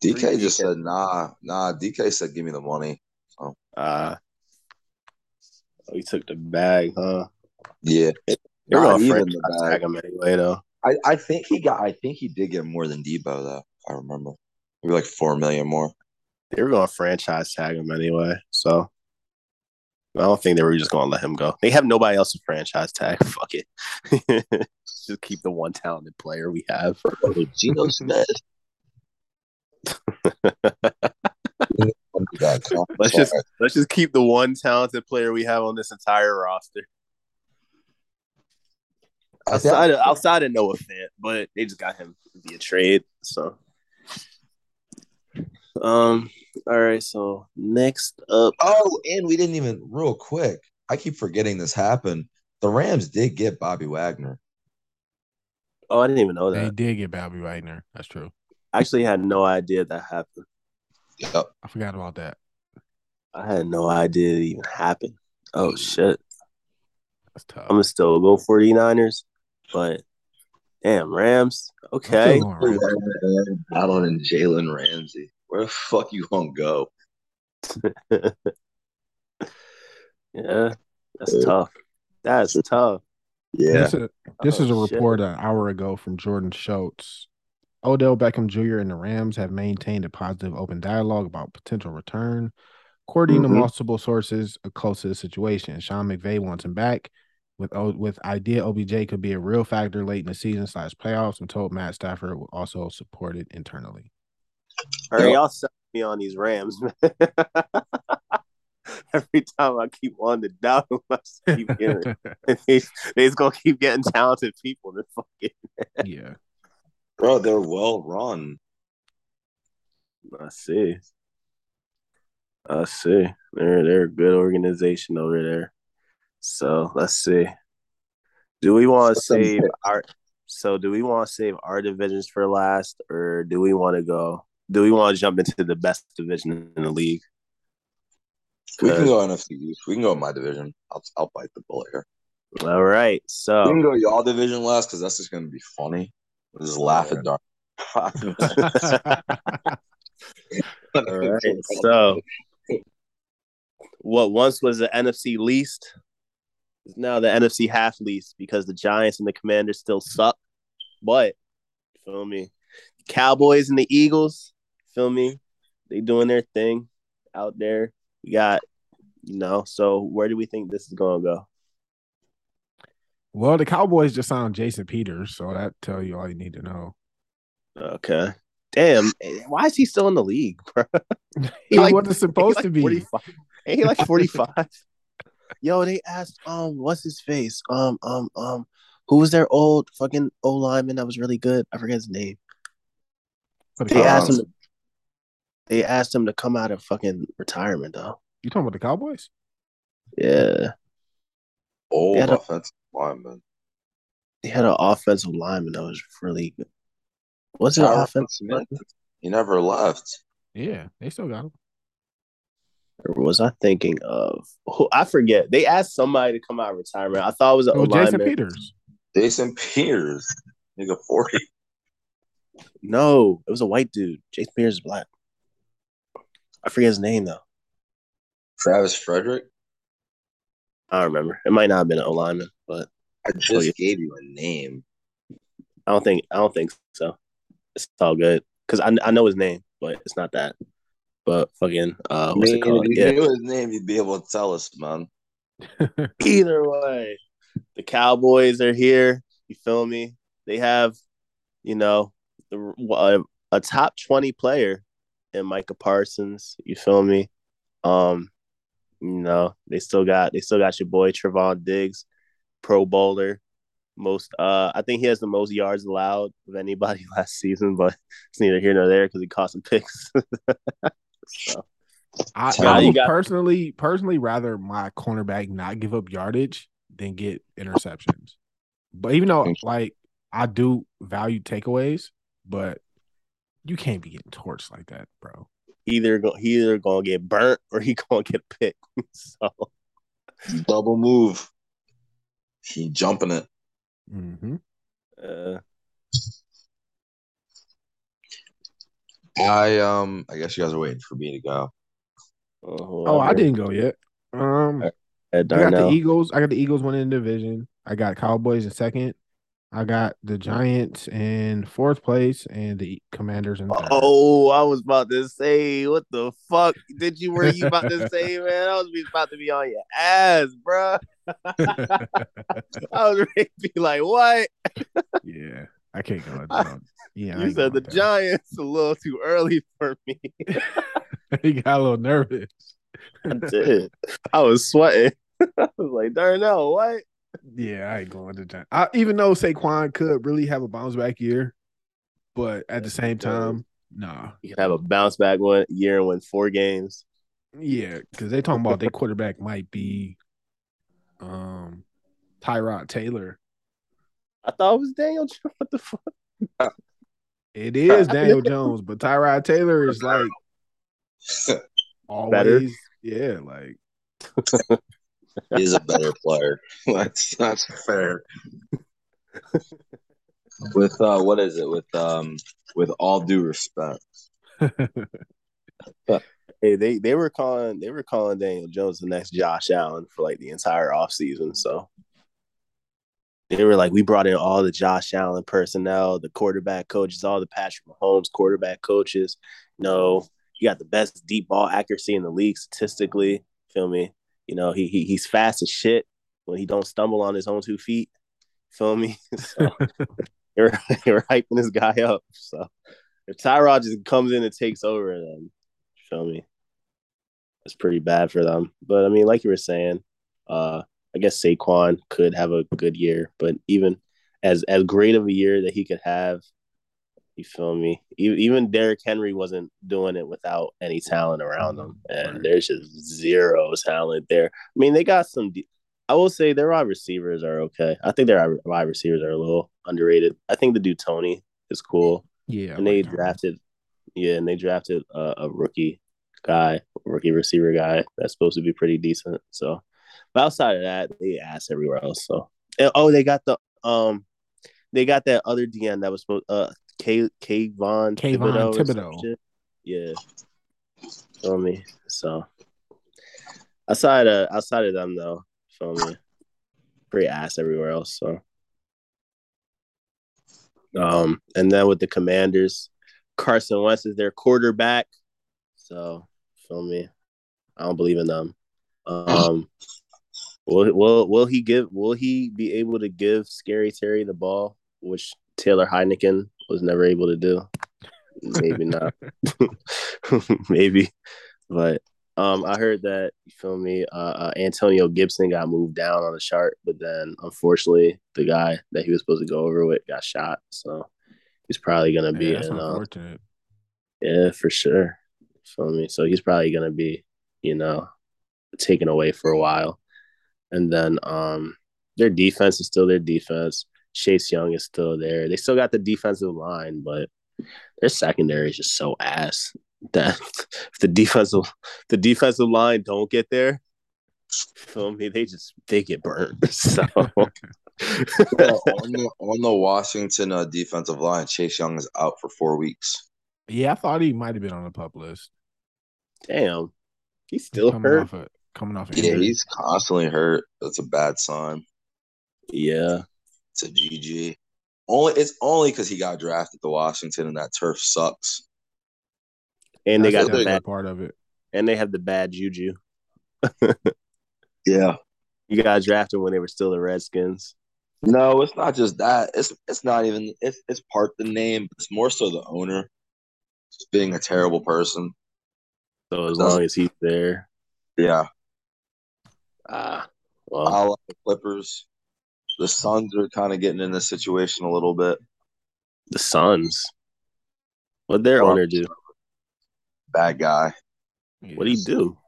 man. DK Free just DK. said nah, nah. DK said give me the money. Uh, oh, he took the bag, huh? Yeah, They're not gonna even franchise the bag. tag him anyway, though. I, I think he got. I think he did get more than Deebo though. I remember maybe like four million more. They were gonna franchise tag him anyway, so I don't think they were just gonna let him go. They have nobody else to franchise tag. Fuck it, just keep the one talented player we have. Oh, Geno Smith. Let's just let's just keep the one talented player we have on this entire roster. Outside of, outside of Noah Fant, but they just got him via trade. So, um, all right. So next up, Oh, and we didn't even real quick. I keep forgetting this happened. The Rams did get Bobby Wagner. oh, I didn't even know that. They did get Bobby Wagner. That's true. I actually had no idea that happened. Yep. I forgot about that. I had no idea it even happened. Oh shit! That's tough. I'm gonna still go 49ers, but damn Rams. Okay, still going Rams. Allen and Jalen Ramsey. Where the fuck you gonna go? yeah, that's tough. That's tough. Yeah. This is, this Oh, is a oh, shit. report an hour ago from Jordan Schultz. Odell Beckham Jr. and the Rams have maintained a positive open dialogue about potential return. According to Mhm. multiple sources close to the situation, Sean McVay wants him back. With with idea OBJ could be a real factor late in the season slash playoffs, I'm told Matt Stafford will also support it internally. All right, Yep. y'all sell me on these Rams, man. Every time I keep wanting to doubt them, I keep hearing. they, they just gonna keep getting talented people. To fucking, yeah, Bro, they're well run. I see. I see. They're they're a good organization over there. So let's see. Do we want to save our? So do we want to save our divisions for last, or do we want to go? Do we want to jump into the best division in the league? We can go NFC East. We can go in my division. I'll, I'll bite the bullet here. All right. So We can go y'all division last because that's just going to be funny. We'll just laugh at dark. All right. So, what once was the NFC least is now the NFC half least because the Giants and the Commanders still suck. But, feel me, Cowboys and the Eagles, feel me, they doing their thing out there. We got, you know, so where do we think this is going to go? Well, the Cowboys just signed Jason Peters, so that tell you all you need to know. Okay. Damn, why is he still in the league, bro? He like- wasn't supposed He to be. 45. Ain't he like 45? Yo, they asked, um, what's his face? Um, um, um, who was their old fucking O lineman that was really good? I forget his name. The They Cowboys. asked him. They asked him to come out of fucking retirement though. You talking about the Cowboys? Yeah, Old Yeah, the- offensive lineman. they had an offensive lineman that was really good. Was it Tyron offensive? Smith. He never left. Yeah, they still got him. Or was I thinking of? Who, I forget. They asked somebody to come out of retirement. I thought it was an It was Jason lineman. Peters. Jason Peters. Nigga 40. No, it was a white dude. Jason Pierce is black. I forget his name though. Travis Frederick. I don't remember. It might not have been an O lineman, but I just yeah. gave you a name. I don't think I don't think so. It's all good because I, I know his name, but it's not that. But fucking uh, what's it called? if you Yeah. knew his name, you'd be able to tell us, man. Either way, the Cowboys are here. You feel me? They have, you know, the, a, a top twenty player in Micah Parsons. You feel me? Um, you know, they still got they still got your boy Trevon Diggs, Pro Bowler. Most, uh, I think he has the most yards allowed of anybody last season, but it's neither here nor there because he caught some picks. so, I, Nah, I would got- personally personally rather my cornerback not give up yardage than get interceptions. But even though like I do value takeaways, but you can't be getting torched like that, bro. Either go, he either gonna get burnt or he gonna get picked. so Double move. He jumping it. Mm-hmm. uh, I um I guess you guys are waiting for me to go. Oh, I didn't go yet. Um, I got the Eagles. I got the Eagles winning the division. I got Cowboys in second. I got the Giants in fourth place and the Commanders in third. Oh, I was about to say, what the fuck did you were you about to say, man? I was about to be on your ass, bro. I was ready to be like, what? yeah, I can't go. Down. Yeah, I you said the. Giants a little too early for me. he got a little nervous. I did. I was sweating. I was like, Darnell, what? Yeah, I ain't going to Giants. I, even though Saquon could really have a bounce back year, but at the same time, nah. You can have a bounce back one year and win four games. Yeah, because they talking about their quarterback might be um Tyrod Taylor. I thought it was Daniel. Jones. What the fuck? It is Daniel Jones, but Tyrod Taylor is like always, Better? yeah, like He's a better player. That's that's fair. With uh what is it? With um with all due respect. Hey, they they were calling they were calling Daniel Jones the next Josh Allen for like the entire offseason. So they were like, we brought in all the Josh Allen personnel, the quarterback coaches, all the Patrick Mahomes quarterback coaches. No, you got the best deep ball accuracy in the league statistically. Feel me? You know, he, he he's fast as shit when he don't stumble on his own two feet. Feel me? So you're you're hyping this guy up. So if Tyrod just comes in and takes over, then feel me? It's pretty bad for them. But I mean, like you were saying, uh, I guess Saquon could have a good year, but even as as great of a year that he could have, you feel me? Even Derrick Henry wasn't doing it without any talent around him, and right. there's just zero talent there. I mean, they got some. De- I will say their wide receivers are okay. I think their wide receivers are a little underrated. I think the dude Toney is cool. Yeah, and they drafted. Yeah, and they drafted a, a rookie guy, rookie receiver guy that's supposed to be pretty decent. So, but outside of that, they ass everywhere else. So, and, oh, they got the um, they got that other DN that was supposed uh K Kayvon Thibodeaux. Thibodeaux. Yeah. Feel me? So outside of outside of them though, feel me? Pretty ass everywhere else. So um and then with the commanders, Carson Wentz is their quarterback. So feel me? I don't believe in them. Um will will will he give will he be able to give Scary Terry the ball, which Taylor Heinicke was never able to do. Maybe not. Maybe. But um, I heard that you feel me. Uh, uh, Antonio Gibson got moved down on the chart, but then unfortunately, the guy that he was supposed to go over with got shot. So he's probably gonna be. Yeah, in, uh, yeah, for sure. Feel me. So he's probably gonna be, you know, taken away for a while, and then um, their defense is still their defense. Chase Young is still there. They still got the defensive line, but their secondary is just so ass that if the defensive the defensive line don't get there, feel me, they just they get burnt. So well, on, the, on the Washington uh, defensive line, Chase Young is out for four weeks. Yeah, I thought he might have been on the PUP list. Damn, he's still coming hurt. Off a, coming off. Yeah, he's constantly hurt. That's a bad sign. Yeah, to GG. Only it's only because he got drafted to Washington and that turf sucks. And they got the bad part of it. And they have the bad juju. yeah. You got drafted when they were still the Redskins. No, it's not just that. It's it's not even it's it's part the name. It's more so the owner just being a terrible person. So as long as he's there. Yeah. Ah. well. I love the Clippers the Suns are kind of getting in this situation a little bit. The Suns, what their owner do? Bad guy. What do he do?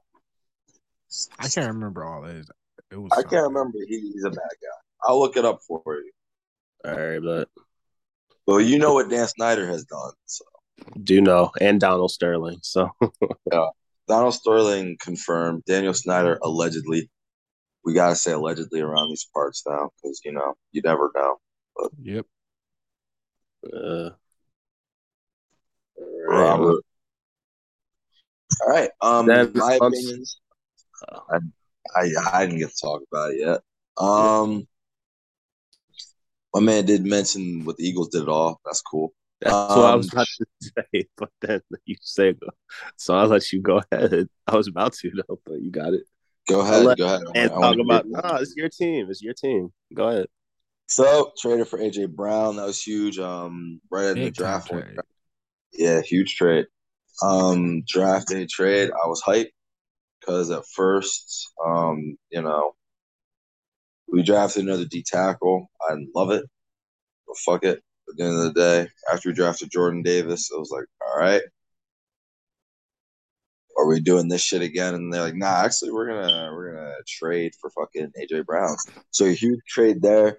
I can't remember all this. It was. I can't remember. He, he's a bad guy. I'll look it up for you. All right, but well, you know what Dan Snyder has done. So do know, and Donald Sterling. So yeah, Donald Sterling confirmed. Daniel Snyder allegedly we gotta say allegedly around these parts now because you know you never know. But, yep. Uh, Robert. All right. Um, then, my opinions. I, I I didn't get to talk about it yet. Um, my man did mention what the Eagles did it all. That's cool. That's um, what I was um, about to say, but then you say so. I'll let you go ahead. I was about to though, but you got it. Go ahead. Let, go ahead. And talk about no, it's your team. It's your team. Go ahead. So traded for AJ Brown. That was huge. Um, right in the draft. Yeah, huge trade. Um, draft day trade. I was hyped because at first, um, you know, we drafted another D tackle. I didn't love it, but fuck it. At the end of the day, after we drafted Jordan Davis, it was like, all right, are we doing this shit again? And they're like, nah, actually, we're gonna we're gonna trade for fucking AJ Brown. So a huge trade there.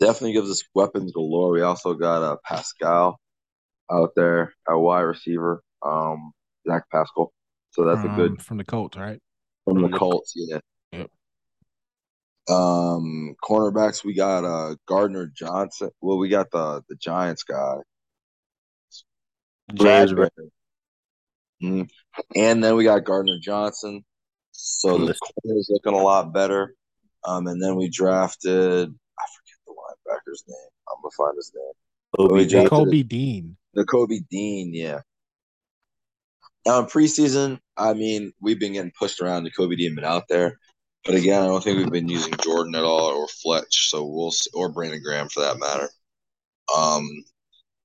Definitely gives us weapons galore. We also got a uh, Pascal out there, a wide receiver, um, Zach Pascal. So that's a good from the Colts, right? From the Colts, yeah. Yep. Um, cornerbacks, we got uh Gardner Johnson. Well, we got the the Giants guy. James Mm-hmm. And then we got Gardner Johnson. So the corner is looking a lot better. Um, and then we drafted, I forget the linebacker's name. I'm going to find his name. Kobe, Kobe Dean. The Kobe Dean, yeah. Now in preseason, I mean, we've been getting pushed around. The Kobe Dean been out there, but again, I don't think we've been using Jordan at all or Fletch. So we'll see, or Brandon Graham for that matter. Um,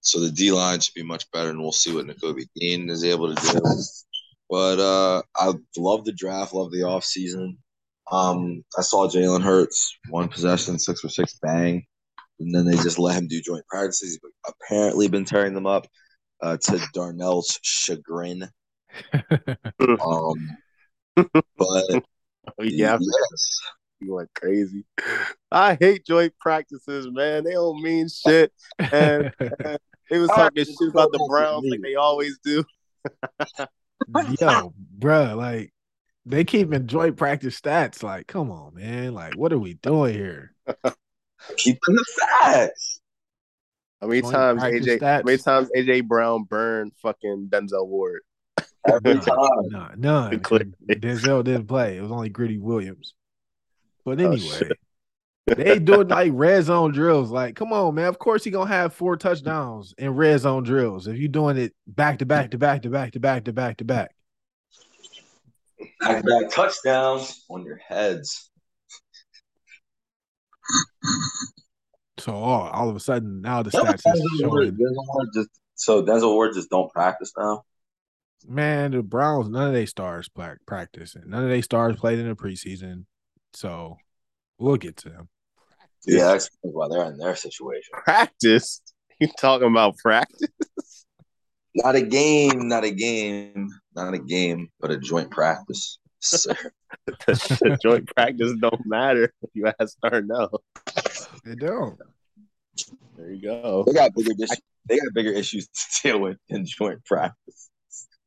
so the D line should be much better, and we'll see what Nakobe Dean is able to do. But uh, I love the draft, love the offseason. Um, I saw Jalen Hurts one possession, six for six, bang, and then they just let him do joint practices. He's apparently been tearing them up uh, to Darnell's chagrin. um, but yeah, yes, you went crazy. I hate joint practices, man. They don't mean shit. And, and they was talking shit about the Browns like they always do. Yo, bruh, like they keep in joint practice stats. Like, come on, man. Like, what are we doing here? keeping the facts. How many Joint times practice AJ? How many times AJ Brown burned fucking Denzel Ward? Every time. Nah, none. Clear. Denzel didn't play. It was only Greedy Williams. But Oh, anyway, shit. They doing like red zone drills. Like, come on, man. Of course he gonna have four touchdowns in red zone drills if you're doing it back to back to back to back to back to back to back. Back to back touchdowns on your heads. So all, all of a sudden now the stats is showing. Just so Denzel Ward just don't practice now. Man, the Browns, none of their stars practice, and none of their stars played in the preseason. So we'll get to them. Yeah, that's why they're in their situation. Practice? You talking about practice? Not a game, not a game, not a game, but a joint practice. Sir. the joint practice don't matter if you ask her no. They don't. There you go. They got bigger issues. They got bigger issues to deal with than joint practice.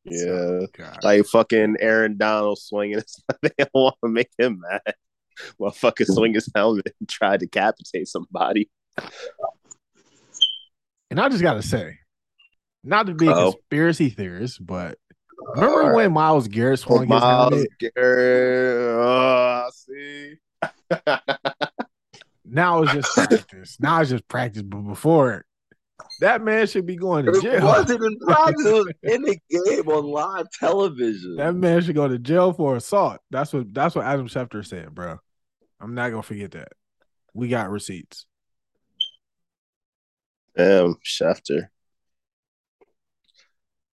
Yeah. God. Like fucking Aaron Donald swinging. they don't want to make him mad. Well, fucking swing his helmet and try to decapitate somebody. And I just gotta say, not to be a Uh-oh. conspiracy theorist, but remember when Myles Garrett swung his Myles helmet? Garrett. Oh, see. Now it's just practice. now it's just practice. But before that man should be going to jail. It jail. wasn't in practice. It was in the game on live television. That man should go to jail for assault. That's what that's what Adam Schefter said, bro. I'm not gonna forget that. We got receipts. Damn, Schefter.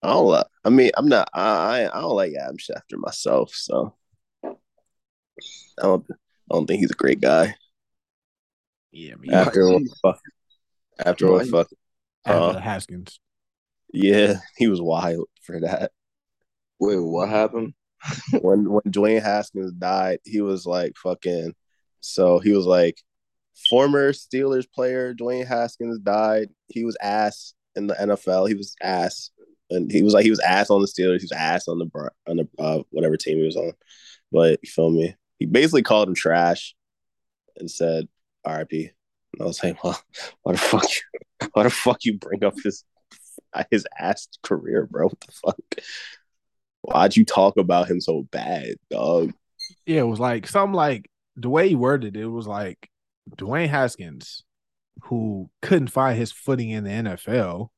I don't like. I mean, I'm not. I I, I don't like Adam Schefter myself, so I don't. I don't think he's a great guy. Yeah, me. Yeah. After what fuck, after what Right. fuck, After uh, Haskins. yeah, he was wild for that. Wait, what happened? when when Dwayne Haskins died, he was like fucking. So he was like, former Steelers player Dwayne Haskins died. He was ass in the NFL. He was ass, and he was like he was ass on the Steelers. He was ass on the on the uh, whatever team he was on. But you feel me? He basically called him trash and said R.I.P. And I was like, well, why the fuck? You, the fuck you bring up his his ass career, bro? What the fuck? Why'd you talk about him so bad, dog? Yeah, it was like something like the way he worded it, was like Dwayne Haskins, who couldn't find his footing in the NFL,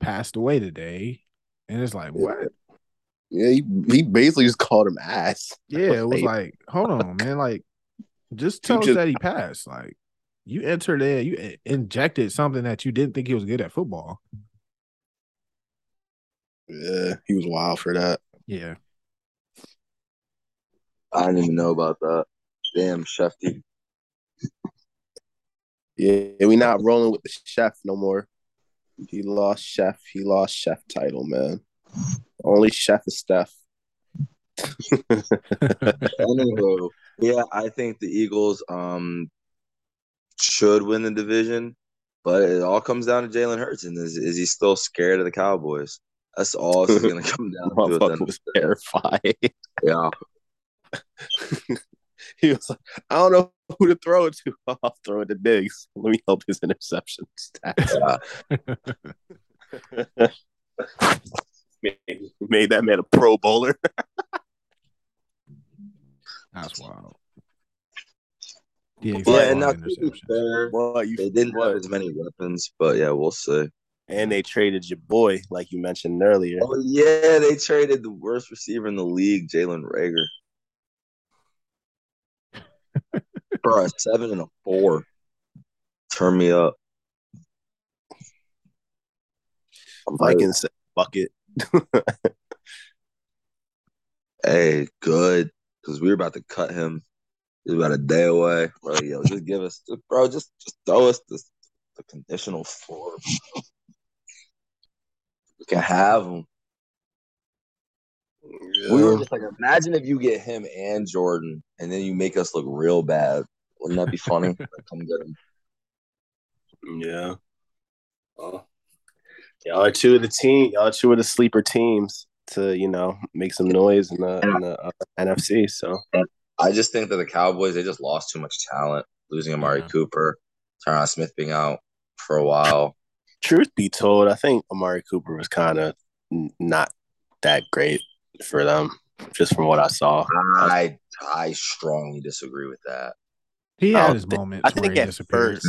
passed away today. And it's like, what? Yeah, he, he basically just called him ass. Yeah, it was like, hold on, man. Like, just tell us just- that he passed. Like, you entered in, you injected something that you didn't think he was good at football. Yeah, he was wild for that. Yeah. I didn't even know about that. Damn, Shefty. Yeah, we not rolling with the chef no more. He lost chef. He lost chef title, man. Only chef is Steph. Anywho, yeah, I think the Eagles um should win the division, but it all comes down to Jalen Hurts and is, is he still scared of the Cowboys? That's all it's gonna come down to. At the Motherfucker end of was terrified. Yeah, he was like, I don't know who to throw it to. I'll throw it to Diggs. Let me help his interception stats. made, made that man a pro bowler. That's wild. Yeah, yeah, and exactly. now to fair, What you they didn't what? have as many weapons, but yeah, we'll see. And they traded your boy, like you mentioned earlier. Oh yeah, they traded the worst receiver in the league, Jalen Reagor. For a seven and a four. Turn me up. I'm Vikings bucket. Hey, good. Because we were about to cut him. He was about a day away. Bro, yo, just give us, bro, just just throw us the, the conditional four. We can have him. We were just like, imagine if you get him and Jordan, and then you make us look real bad. Wouldn't that be funny? Like, Come get him. Yeah. Well, y'all are two of the team. Y'all are two of the sleeper teams to you know make some noise in the, in the uh, NFC. So I just think that the Cowboys they just lost too much talent, losing Amari Yeah. Cooper, Tyron Smith being out for a while. truth be told, I think Amari Cooper was kind of not that great for them, just from what I saw. I I strongly disagree with that. He had don't his thi- moments I where think he at first-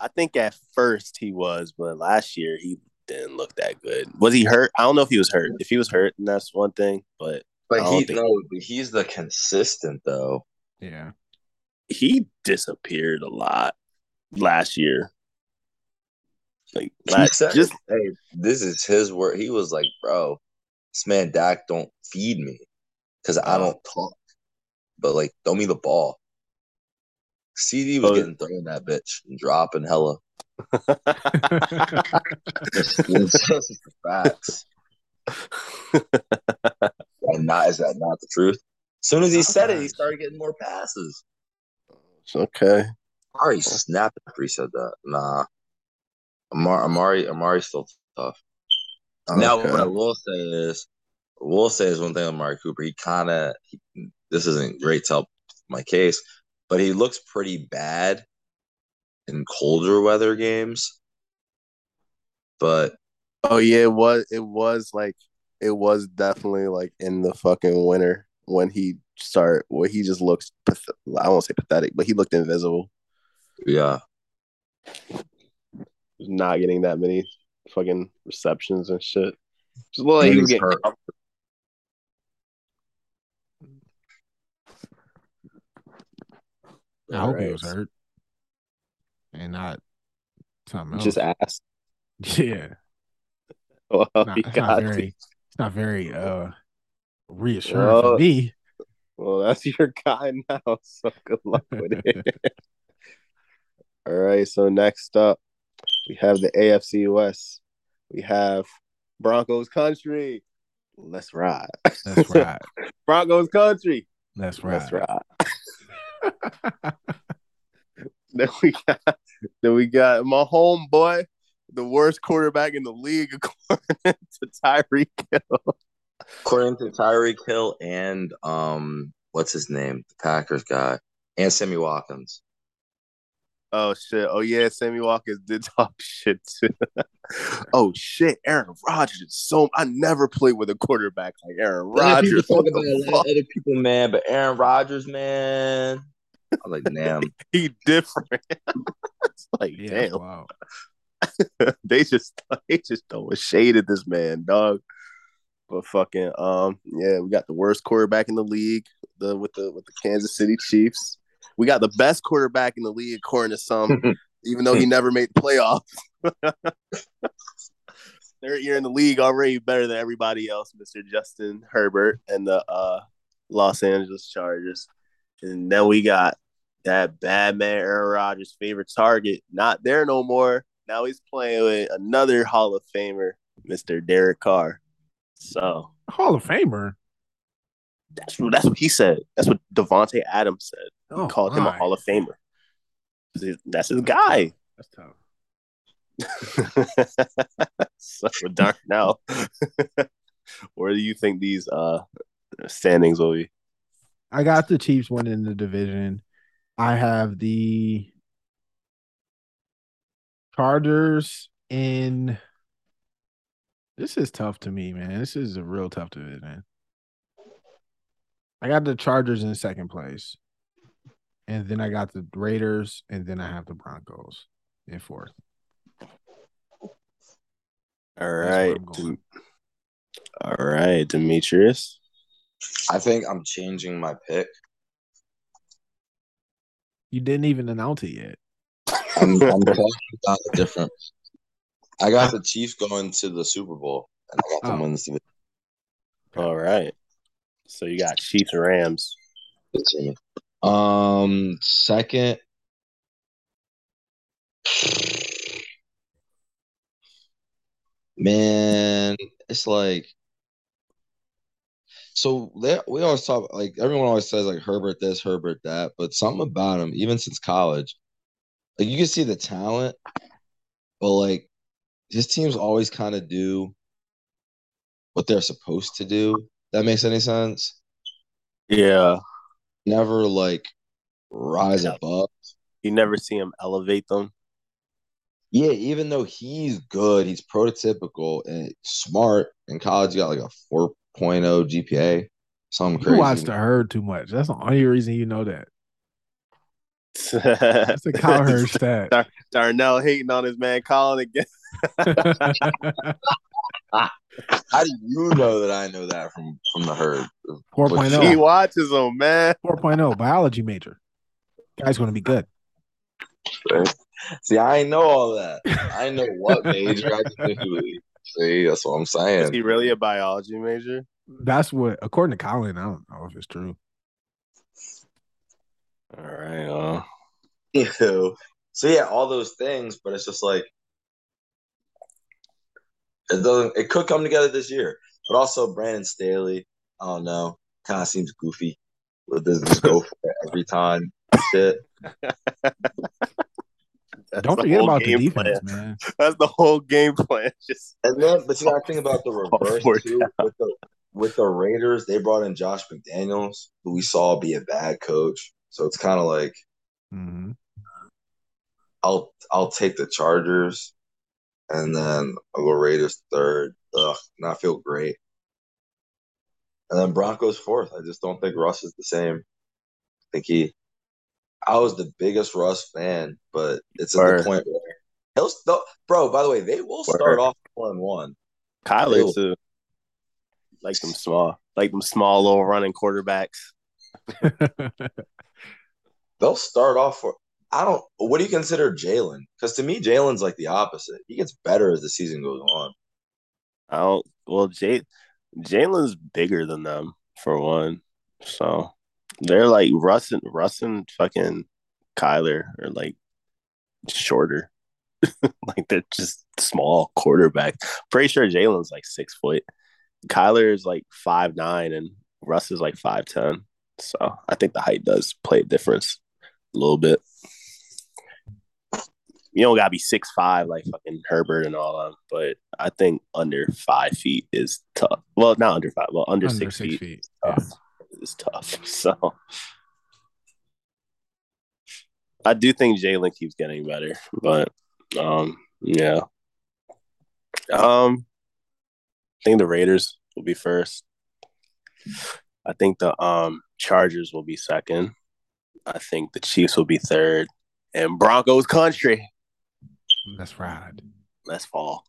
I think at first he was, but last year he didn't look that good. Was he hurt? I don't know if he was hurt. If he was hurt, then that's one thing. But But he think- no, he's the consistent though. Yeah. he disappeared a lot last year. Like He last, said, just "Hey, this is his word." He was like, "Bro, this man Dak don't feed me because I Oh. don't talk, but like throw me the ball." CD was Oh. getting thrown that bitch and dropping hella. It's just facts, and not is that not the truth? As soon as he said it, he started getting more passes. It's okay. Amari snapped after he said that. Nah, Amari, Amari, Amari's still tough. Now, what I will say is, I will say is one thing on Amari Cooper. He kind of, this isn't great to help my case, but he looks pretty bad in colder weather games. But Oh yeah, it was. It was like it was definitely like in the fucking winter when he start where he just looks. path- I won't say pathetic, but he looked invisible. yeah, not getting that many fucking receptions and shit. Just like he was getting. hurt. I hope he was hurt. And not something else. Just ask. yeah. Well, Not, got not very it's not very uh reassuring Well, for me. Well, that's your guy now. So good luck with it. All right. So next up, we have the AFC West. We have Broncos country. Let's ride. That's right. Broncos country. That's right. Let's ride. Then we got then we got my homeboy, the worst quarterback in the league according to Tyreek Hill. according to Tyreek Hill and um, what's his name, the Packers guy, and Sammy Watkins. Oh shit! Oh yeah, Sammy Watkins did talk shit too. oh shit, Aaron Rodgers is so. I never played with a quarterback like Aaron people Rodgers. talk about a lot of other people, man, but Aaron Rodgers, man, I'm like, damn. He different. it's like Yeah, damn, wild. they just they just throwing shade at this man, dog. But fucking um, yeah, we got the worst quarterback in the league, the with the with the Kansas City Chiefs. We got the best quarterback in the league according to some, even though he never made the playoffs. Third year in the league already better than everybody else, Mr. Justin Herbert and the uh, Los Angeles Chargers. And then we got that bad man Aaron Rodgers' favorite target, not there no more. Now he's playing with another Hall of Famer, Mr. Derek Carr. So Hall of Famer. that's what that's what he said. That's what Davante Adams said. He Oh, called him a. Hall of Famer. That's his guy. That's tough. so dark now. Where do you think these uh standings will be? I got the Chiefs winning the division. I have the Chargers in. This is tough to me, man. This is a real tough division. Man. I got the Chargers in second place. And then I got the Raiders, and then I have the Broncos in fourth. All where right. I'm going. All right, Demetrius. I think I'm changing my pick. You didn't even announce it yet. I'm, I'm talking about a different. I got the Chiefs going to the Super Bowl, and I got them Oh. winning this division. All right. So you got Chiefs and Rams. Um, second. Man, it's like so they, we always talk like everyone always says like Herbert this, Herbert that, but something about him, even since college, like you can see the talent, but like his teams always kind of do what they're supposed to do. That makes any sense? Yeah. Never like rise Yeah. above. You never see him elevate them. Yeah, even though he's good, he's prototypical and smart. In college, he got like a 4.0 GPA, something You crazy. watch the herd too much. That's the only reason you know that. That's a the Kyle stat. Dar- Darnell hating on his man Colin again. How do you know that I know that from from the herd? 4.0. He watches him, man. 4.0 biology major. Guy's going to be good. See, I know all that. I know what major I did. See, that's what I'm saying. Is he really a biology major? That's what, according to Colin, I don't know if it's true. All right. Uh, Ew. So yeah, all those things, but it's just like it doesn't. It could come together this year, but also Brandon Staley. I don't know. Kind of seems goofy. With this, just go for it every time. Shit. that's Don't the forget whole about the game defense, plan. man. That's the whole game plan. Just And then, but you got to think about the reverse too. With the with the Raiders, they brought in Josh McDaniels, who we saw be a bad coach. So it's kind of like hmm I'll I'll take the Chargers, and then I'll go Raiders third. Ugh, not feel great. And then Broncos fourth. I just don't think Russ is the same. I think he. I was the biggest Russ fan, but it's at the point where he'll st- bro. By the way, they will start off four and one. Kyler Ew. too. Like them small, like them small little running quarterbacks. They'll start off for. I don't. What do you consider Jalen? Because to me, Jalen's like the opposite. He gets better as the season goes on. I don't. Well, Jay, Jalen's bigger than them for one, so they're like Russ and Russ and fucking Kyler are like shorter. like they're just small quarterback. Pretty sure Jalen's like six foot. Kyler is like five nine, and Russ is like five ten. So I think the height does play a difference a little bit. You don't gotta be six five like fucking Herbert and all them, but I think under five feet is tough. Well, not under five, well under, Under six, six feet, feet. tough. Is tough. So I do think Jalen keeps getting better, but um, yeah. Um, I think the Raiders will be first. I think the um Chargers will be second. I think the Chiefs will be third, and Broncos country. That's right. Let's fall.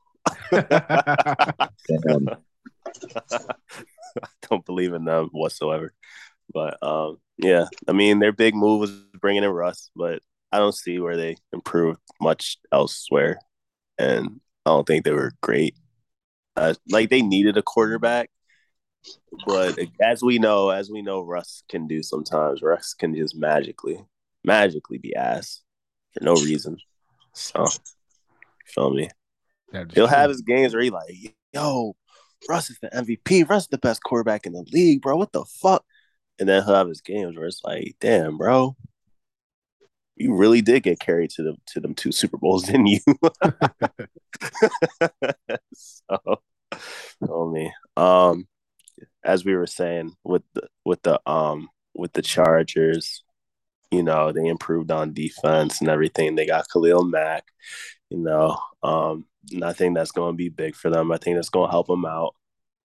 I don't believe in them whatsoever. But um, yeah, I mean, their big move was bringing in Russ, but I don't see where they improved much elsewhere, and I don't think they were great. Uh, like they needed a quarterback, but as we know, as we know, Russ can do sometimes. Russ can just magically, magically be ass for no reason. So, feel me? He'll have his games where he like, yo, Russ is the MVP. Russ is the best quarterback in the league, bro. What the fuck? And then he'll have his games where it's like, damn, bro, you really did get carried to the to them two Super Bowls, didn't you? so, oh me. Um, as we were saying with the with the um with the Chargers, you know, they improved on defense and everything. They got Khalil Mack, you know. Um, I think that's going to be big for them. I think that's going to help them out.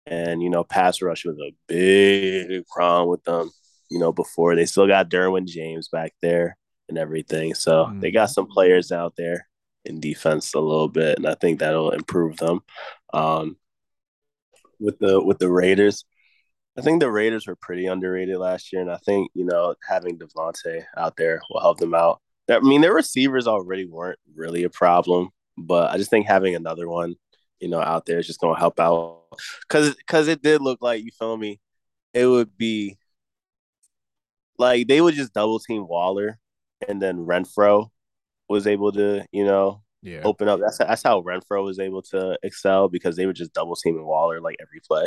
And you know, pass rush was a big problem with them. You know, before they still got Derwin James back there and everything, so Mm. they got some players out there in defense a little bit, and I think that'll improve them. Um, with the with the Raiders, I think the Raiders were pretty underrated last year, and I think you know having Davante out there will help them out. I mean, their receivers already weren't really a problem, but I just think having another one, you know, out there is just going to help out. Cause, cause it did look like you feel me. It would be like they would just double team Waller, and then Renfro was able to, you know, Yeah. open up. That's that's how Renfro was able to excel because they were just double teaming Waller like every play.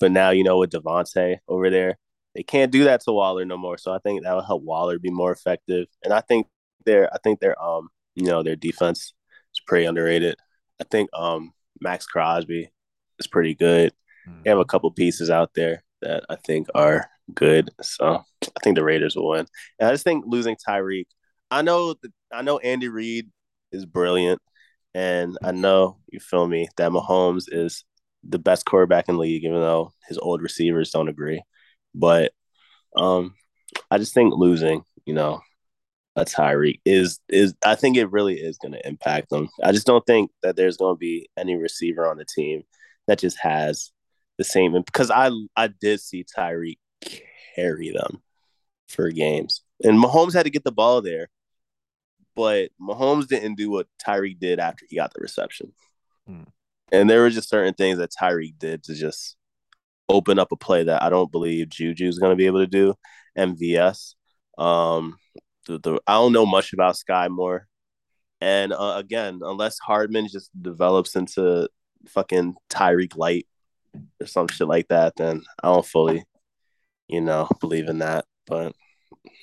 But now you know with Davante over there, they can't do that to Waller no more. So I think that will help Waller be more effective. And I think their I think their um you know their defense pretty underrated. I think um Maxx Crosby is pretty good. They have a couple pieces out there that I think are good. So I think the Raiders will win. And I just think losing Tyreek. I know that I know Andy Reid is brilliant, and I know you feel me that Mahomes is the best quarterback in the league, even though his old receivers don't agree. But um, I just think losing, you know, a Tyreek is is I think it really is going to impact them. I just don't think that there's going to be any receiver on the team that just has the same because I I did see Tyreek carry them for games, and Mahomes had to get the ball there, but Mahomes didn't do what Tyreek did after he got the reception, Hmm. and there were just certain things that Tyreek did to just open up a play that I don't believe Juju's going to be able to do. MVS, um, the, the I don't know much about Skyy Moore, and uh, again, unless Hardman just develops into fucking Tyreek Light or some shit like that, then I don't fully, you know, believe in that. But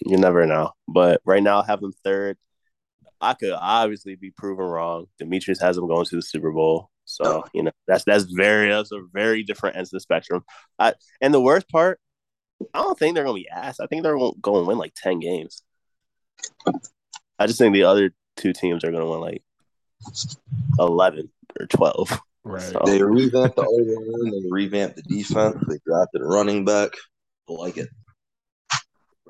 you never know. But right now, I have him third. I could obviously be proven wrong. Demetrius has him going to the Super Bowl. So, you know, that's that's very that's a very different ends of the spectrum. I, and the worst part, I don't think they're gonna be ass. I think they're gonna go and win like 10 games. I just think the other two teams are gonna win like 11 or 12. Right. So- They revamped the O line, they revamped the defense, they drafted a running back. I like it.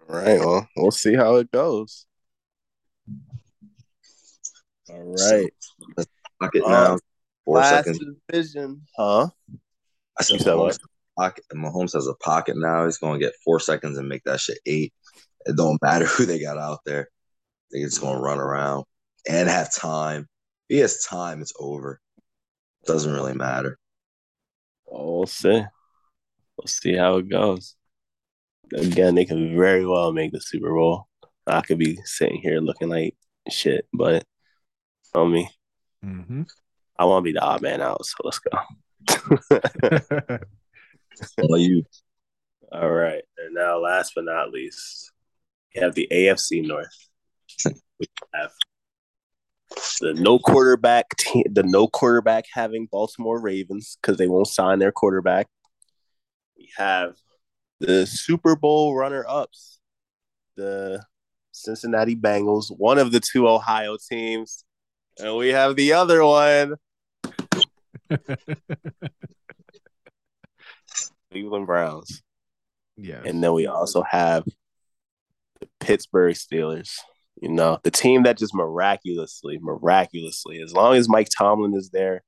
All right. Well, we'll see how it goes. All right. Pocket Uh, now. Four Last seconds. division. Huh? I said You said what? Pocket, Mahomes has a pocket now. He's going to get four seconds and make that shit eight. It don't matter who they got out there. They're just going to run around and have time. If he has time, it's over. Doesn't really matter. Well, we'll see. We'll see how it goes. Again, they can very well make the Super Bowl. I could be sitting here looking like shit, but on me, hmm I want to be the odd man out. So let's go. Well, you All right. And now, last but not least, we have the AFC North. We have the no quarterback team, the no quarterback having Baltimore Ravens because they won't sign their quarterback. We have the Super Bowl runner ups, the Cincinnati Bengals, one of the two Ohio teams. And we have the other one, Cleveland Browns. yeah. And then we also have the Pittsburgh Steelers. You know, the team that just miraculously, miraculously, as long as Mike Tomlin is there,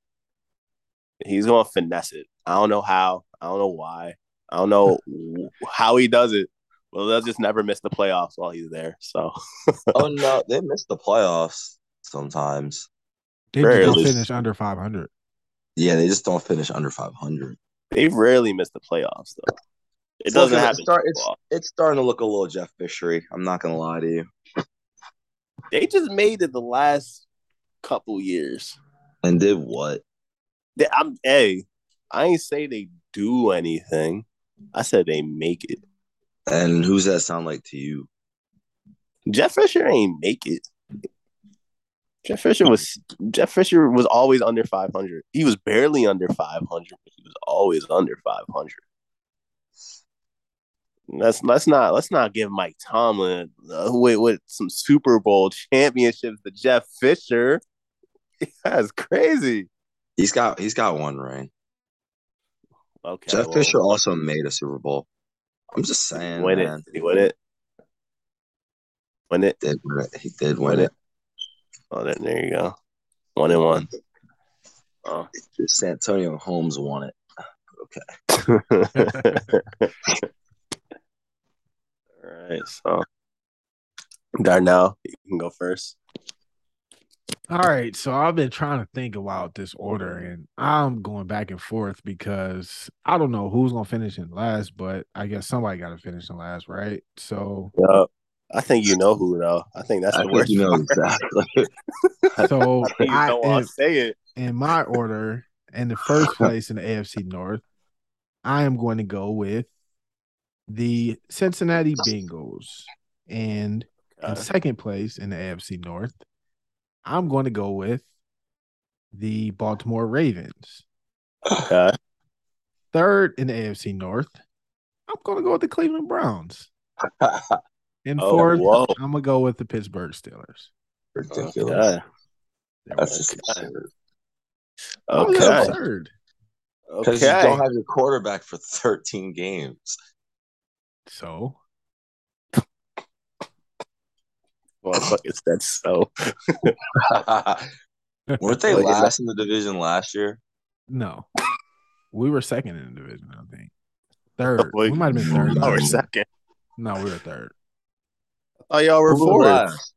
he's going to finesse it. I don't know how. I don't know why. I don't know how he does it. Well, they'll just never miss the playoffs while he's there. So, Oh no, they miss the playoffs sometimes. They Very just don't finish under 500. Yeah, they just don't finish under five hundred. they rarely miss the playoffs, though. It It's doesn't looking- happen. It's, start, it's, it's starting to look a little Jeff Fishery. I'm not gonna lie to you. They just made it the last couple years. And did what? They- I'm hey, I ain't say they do anything. I said they make it. And who's that sound like to you? Jeff Fisher ain't make it. Jeff Fisher was Jeff Fisher was always under 500. He was barely under 500, but he was always under 500. Let's let's not let's not give Mike Tomlin uh, wait with some Super Bowl championships to Jeff Fisher. That's crazy. He's got he's got one ring. Okay, Jeff well, Fisher also made a Super Bowl. I'm just saying, win man. it. Did he win it? Win it. Did win it. He did win Win it. it. Oh, then there you go. One and one. So Just Santonio Holmes won it. Okay. All right, so Darnell, you can go first. All right, so I've been trying to think about this order, and I'm going back and forth because I don't know who's gonna finish in last, but I guess somebody got to finish in last, right? So, Yeah, I think you know who though. I think that's I the think worst. you know part. exactly. so I think you I, don't want in, to say it. in my order, in the first place in the AFC North, I am going to go with the Cincinnati Bengals, and in Okay. second place in the AFC North, I'm going to go with the Baltimore Ravens. Okay. Third in the AFC North, I'm going to go with the Cleveland Browns. And Oh, fourth, whoa. I'm going to go with the Pittsburgh Steelers. Ridiculous. Okay. That's we just absurd. How is that Okay. Because you Okay. don't have your quarterback for 13 games. So, Motherfucker that so. Weren't they Well, yeah. last in the division last year? no. We were second in the division, I think. Third. Wait, we might have been third. Y'all were Um, second. No, we were third. Oh, y'all were Who fourth. last?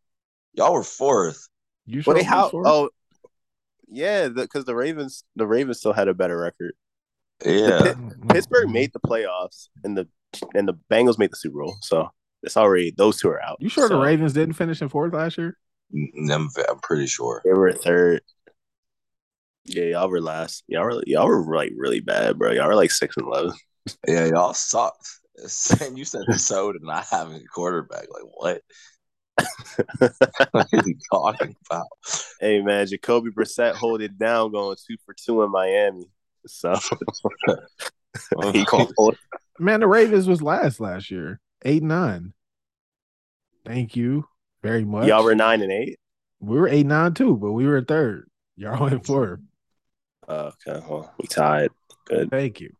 Y'all were fourth. You sure Wait, how? fourth? Oh, yeah, because the, Ravens, the Ravens still had a better record. Yeah. Pitt- Pittsburgh made the playoffs, and the and the Bengals made the Super Bowl. So it's already those two are out. You sure the Ravens didn't finish in fourth last year? Mm, I'm, I'm pretty sure. They were third. Yeah, y'all were last. Y'all were y'all were like really bad, bro. Y'all were like six and eleven. Yeah, y'all sucked. And you said so to not having a quarterback. Like, what? what are you talking about? hey man, Jacoby Brissett hold it down, going two for two in Miami. So he gonna hold. Man, the Ravens was last last year. Eight nine. Thank you very much. Y'all were nine and eight. we were eight nine too, but we were third. Y'all went fourth. Oh, okay, well, we tied. Good. Thank you.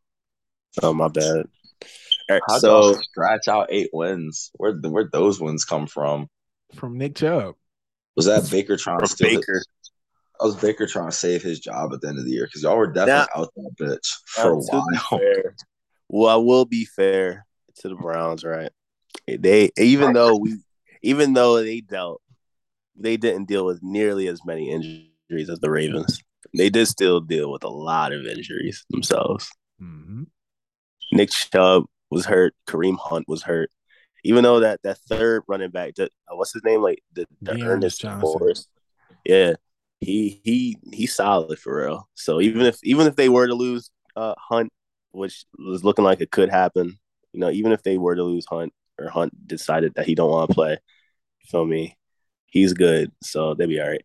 Oh my bad. All right, How'd so scratch out eight wins? Where'd, where'd those wins come from? From Nick Chubb. Was that Baker trying to from steal Baker, His, I was Baker trying to save his job at the end of the year because y'all were definitely out that bitch for a to be while. fair, well, I will be fair to the Browns, right? They even though we, even though they dealt, they didn't deal with nearly as many injuries as the Ravens. They did still deal with a lot of injuries themselves. Mhm. Nick Chubb was hurt. Kareem Hunt was hurt. Even though that that third running back, the, uh, what's his name? Like the, the Dearness Ernest. Forrest. Yeah, he he he's solid for real. So even if even if they were to lose uh, Hunt, which was looking like it could happen, you know, even if they were to lose Hunt or Hunt decided that he don't want to play, feel me? He's good, so they'll be all right.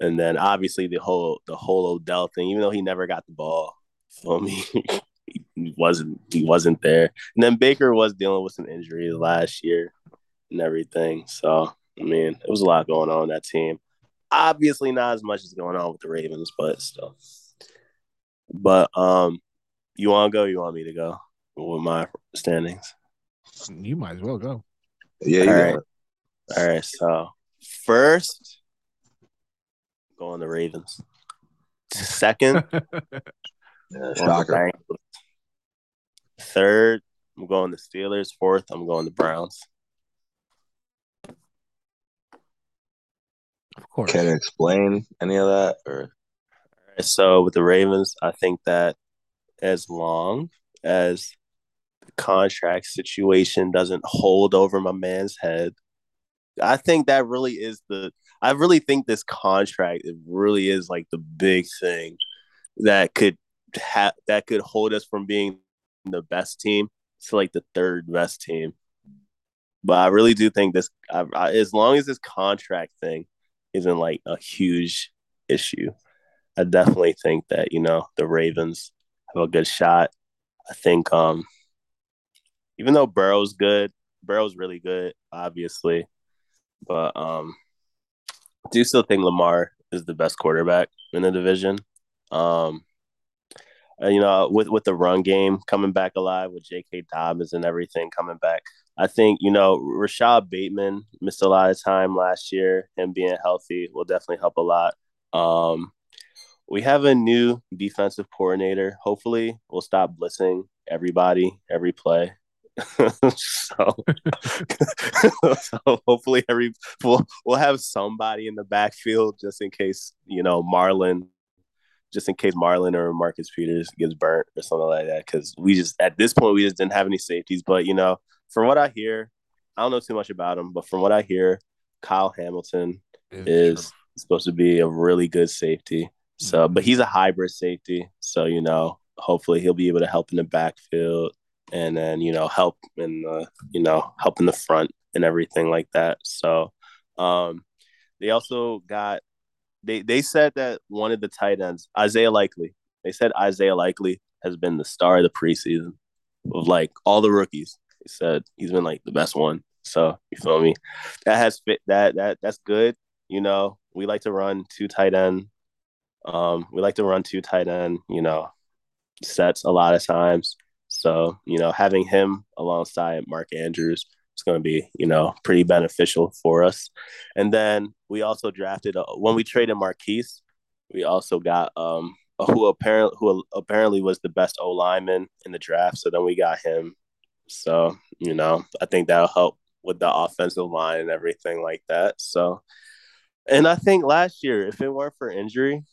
And then obviously the whole the whole Odell thing, even though he never got the ball, feel me? he wasn't he wasn't there. And then Baker was dealing with some injuries last year and everything. So I mean, it was a lot going on that team. Obviously, not as much as going on with the Ravens, but still. But um, you want to go? You want me to go with my standings? You might as well go. Yeah, you All got right. it. All right. So first, going the Ravens. Second, Yeah, going the shocker. Third, I'm going the Steelers. Fourth, I'm going the Browns. of course. Can you explain any of that? Or So with the Ravens, I think that as long as the contract situation doesn't hold over my man's head, I think that really is the. I really think this contract it really is like the big thing that could have that could hold us from being the best team to like the third best team. But I really do think this, I, I, as long as this contract thing isn't like a huge issue, I definitely think that you know the Ravens have a good shot. I think um even though Burrow's good, Burrow's really good, obviously, but um I do still think Lamar is the best quarterback in the division. Um you know, with with the run game coming back alive, with J.K. Dobbins and everything coming back, I think you know Rashod Bateman missed a lot of time last year. Him being healthy will definitely help a lot. Um, we have a new defensive coordinator. Hopefully, we'll stop blitzing everybody every play. so, so hopefully every we'll, we'll have somebody in the backfield just in case you know Marlon just in case Marlon or Marcus Peters gets burnt or something like that. Because we just at this point we just didn't have any safeties. But you know, from what I hear, I don't know too much about him, but from what I hear, Kyle Hamilton is true. supposed to be a really good safety. So, but he's a hybrid safety. So you know, hopefully he'll be able to help in the backfield and then you know help in the you know help in the front and everything like that. So, um, they also got they they said that one of the tight ends, Isaiah Likely, they said Isaiah Likely has been the star of the preseason of like all the rookies. They said he's been like the best one. So you feel me? That has fit that that that's good. You know, we like to run two tight end. Um, we like to run two tight end, you know, sets a lot of times. So, you know, having him alongside Mark Andrews is going to be, you know, pretty beneficial for us. And then we also drafted, uh, when we traded Marquise, we also got um, who apparently who apparently was the best O lineman in the draft. So then we got him. So you know, I think that'll help with the offensive line and everything like that. So, and I think last year, if it weren't for injury,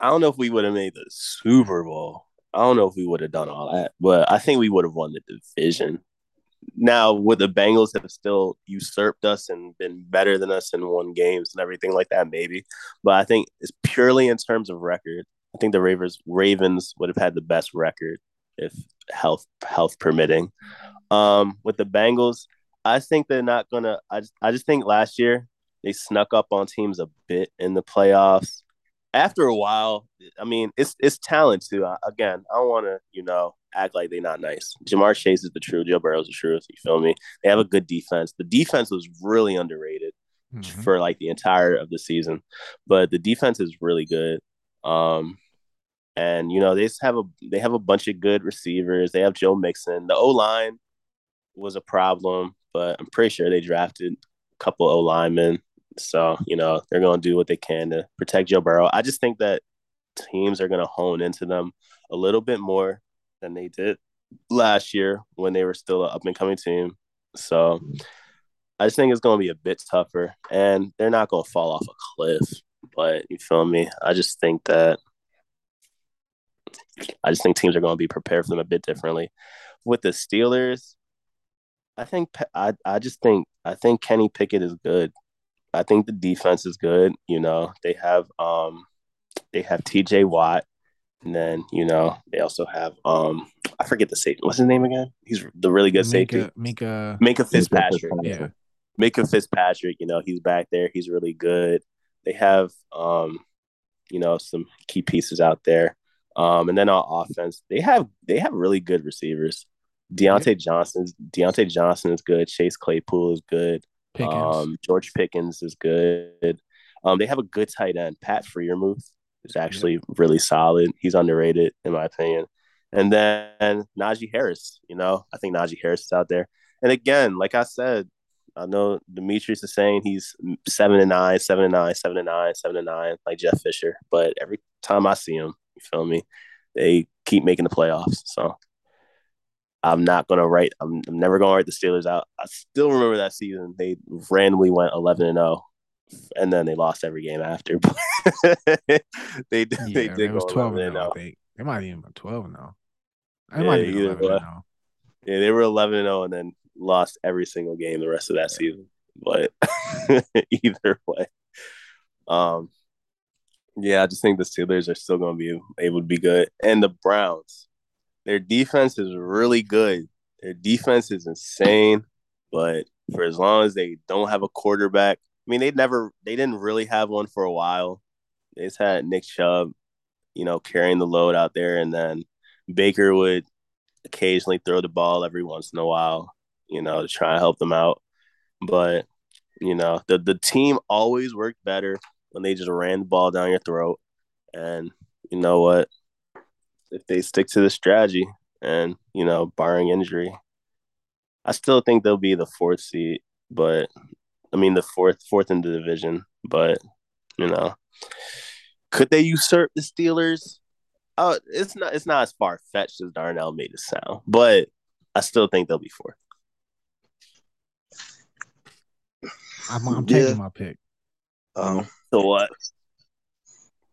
I don't know if we would have made the Super Bowl. I don't know if we would have done all that, but I think we would have won the division. Now, would the Bengals have still usurped us and been better than us and won games and everything like that? Maybe, but I think it's purely in terms of record. I think the Ravens Ravens would have had the best record if health health permitting. Um, with the Bengals, I think they're not gonna. I just, I just think last year they snuck up on teams a bit in the playoffs after a while, I mean, it's it's talent too. again, I don't want to, you know, act like they're not nice. Ja'Marr Chase is the truth. Joe Burrow's the truth. You feel me? They have a good defense. The defense was really underrated mm-hmm. for like the entire of the season, but the defense is really good. Um, and you know they just have a they have a bunch of good receivers. They have Joe Mixon. The O line was a problem, but I'm pretty sure they drafted a couple O linemen. So, you know, they're going to do what they can to protect Joe Burrow. I just think that teams are going to hone into them a little bit more than they did last year when they were still an up and coming team. So, I just think it's going to be a bit tougher and they're not going to fall off a cliff. But you feel me? I just think that I just think teams are going to be prepared for them a bit differently. With the Steelers, I think I I just think I think Kenny Pickett is good. I think the defense is good. You know, they have um they have TJ Watt, and then you know they also have um I forget the safety. What's his name again? He's the really good safety. Minkah Minkah Fitzpatrick. Yeah. Minkah Fitzpatrick, you know, he's back there. He's really good. They have um, you know, some key pieces out there. Um, and then on offense, they have they have really good receivers. Diontae yeah. Johnson's Diontae Johnson is good. Chase Claypool is good. Pickens. Um, George Pickens is good. Um, they have a good tight end. Pat Freiermuth is actually yeah. really solid. He's underrated in my opinion. And then Najee Harris, you know, I think Najee Harris is out there. And again, like I said, I know Demetrius is saying he's seven and nine, seven and nine, seven and nine, seven and nine, like Jeff Fisher. But every time I see him, you feel me? They keep making the playoffs. So I'm not gonna write. I'm, I'm never gonna write the Steelers out. I still remember that season. They randomly went 11 and 0, and then they lost every game after. they they yeah, did go 12 and 0. They, they might even been 12 and 0. They yeah, might even 11 and 0. Yeah, they were 11 and 0, and then lost every single game the rest of that yeah. season. But either way, um, yeah, I just think the Steelers are still gonna be able to be good, and the Browns their defense is really good. Their defense is insane, but for as long as they don't have a quarterback, I mean, they never, they didn't really have one for a while. They just had Nick Chubb, you know, carrying the load out there, and then Baker would occasionally throw the ball every once in a while, you know, to try and help them out. But you know, the the team always worked better when they just ran the ball down your throat. And you know what? If they stick to the strategy and you know, barring injury, I still think they'll be the fourth seed. But I mean, the fourth fourth in the division. But you know, Could they usurp the Steelers? Oh, it's not. It's not as far fetched as Darnell made it sound, but I still think they'll be fourth. I'm, I'm Yeah. taking my pick. Um, So what?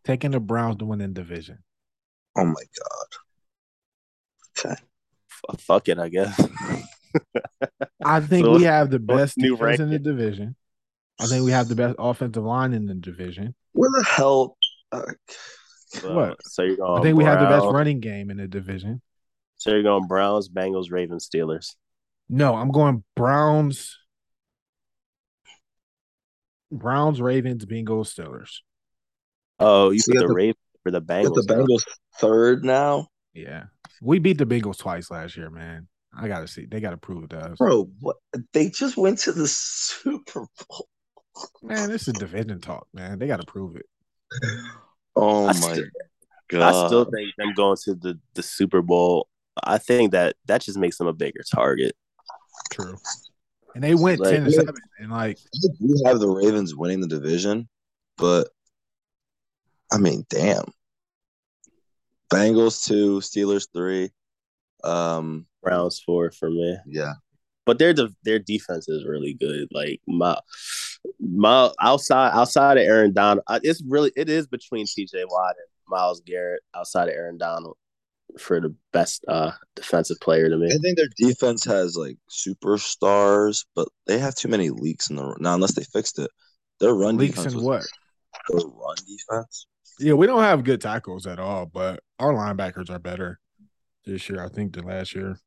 Taking the Browns to win the division. Oh my god. Okay. F- fuck it, I guess. I think So we have the best new defense in the division. I think we have the best offensive line in the division. Where the hell? Uh, So- What? So you're going. I think we have the best running game in the division. So you're going Browns, Bengals, Ravens, Steelers. No, I'm going Browns, Browns, Ravens, Bengals, Steelers. Oh, you So put got the the- Ravens for the Got Bengals. the Bengals third now, Yeah, we beat the Bengals twice last year, man. I gotta see. They gotta prove it to us. bro. What? They just went to the Super Bowl. Man, this is division talk, man. They gotta prove it. Oh I my still- god! I still think them going to the, the Super Bowl. I think that that just makes them a bigger target. True. And they went Like- ten to seven, and like we have the Ravens winning the division, but I mean, damn. Bengals two, Steelers three. Um, Browns four for me, yeah, but their de- their defense is really good. Like my my outside outside of Aaron Donald, it's really it is between T.J. Watt and Myles Garrett outside of Aaron Donald for the best uh defensive player to me. I think their defense has like superstars, but they have too many leaks in the now. Unless they fixed it, their run leaks defense and was what? their run defense. Yeah, we don't have good tackles at all, but our linebackers are better this year, I think, than last year.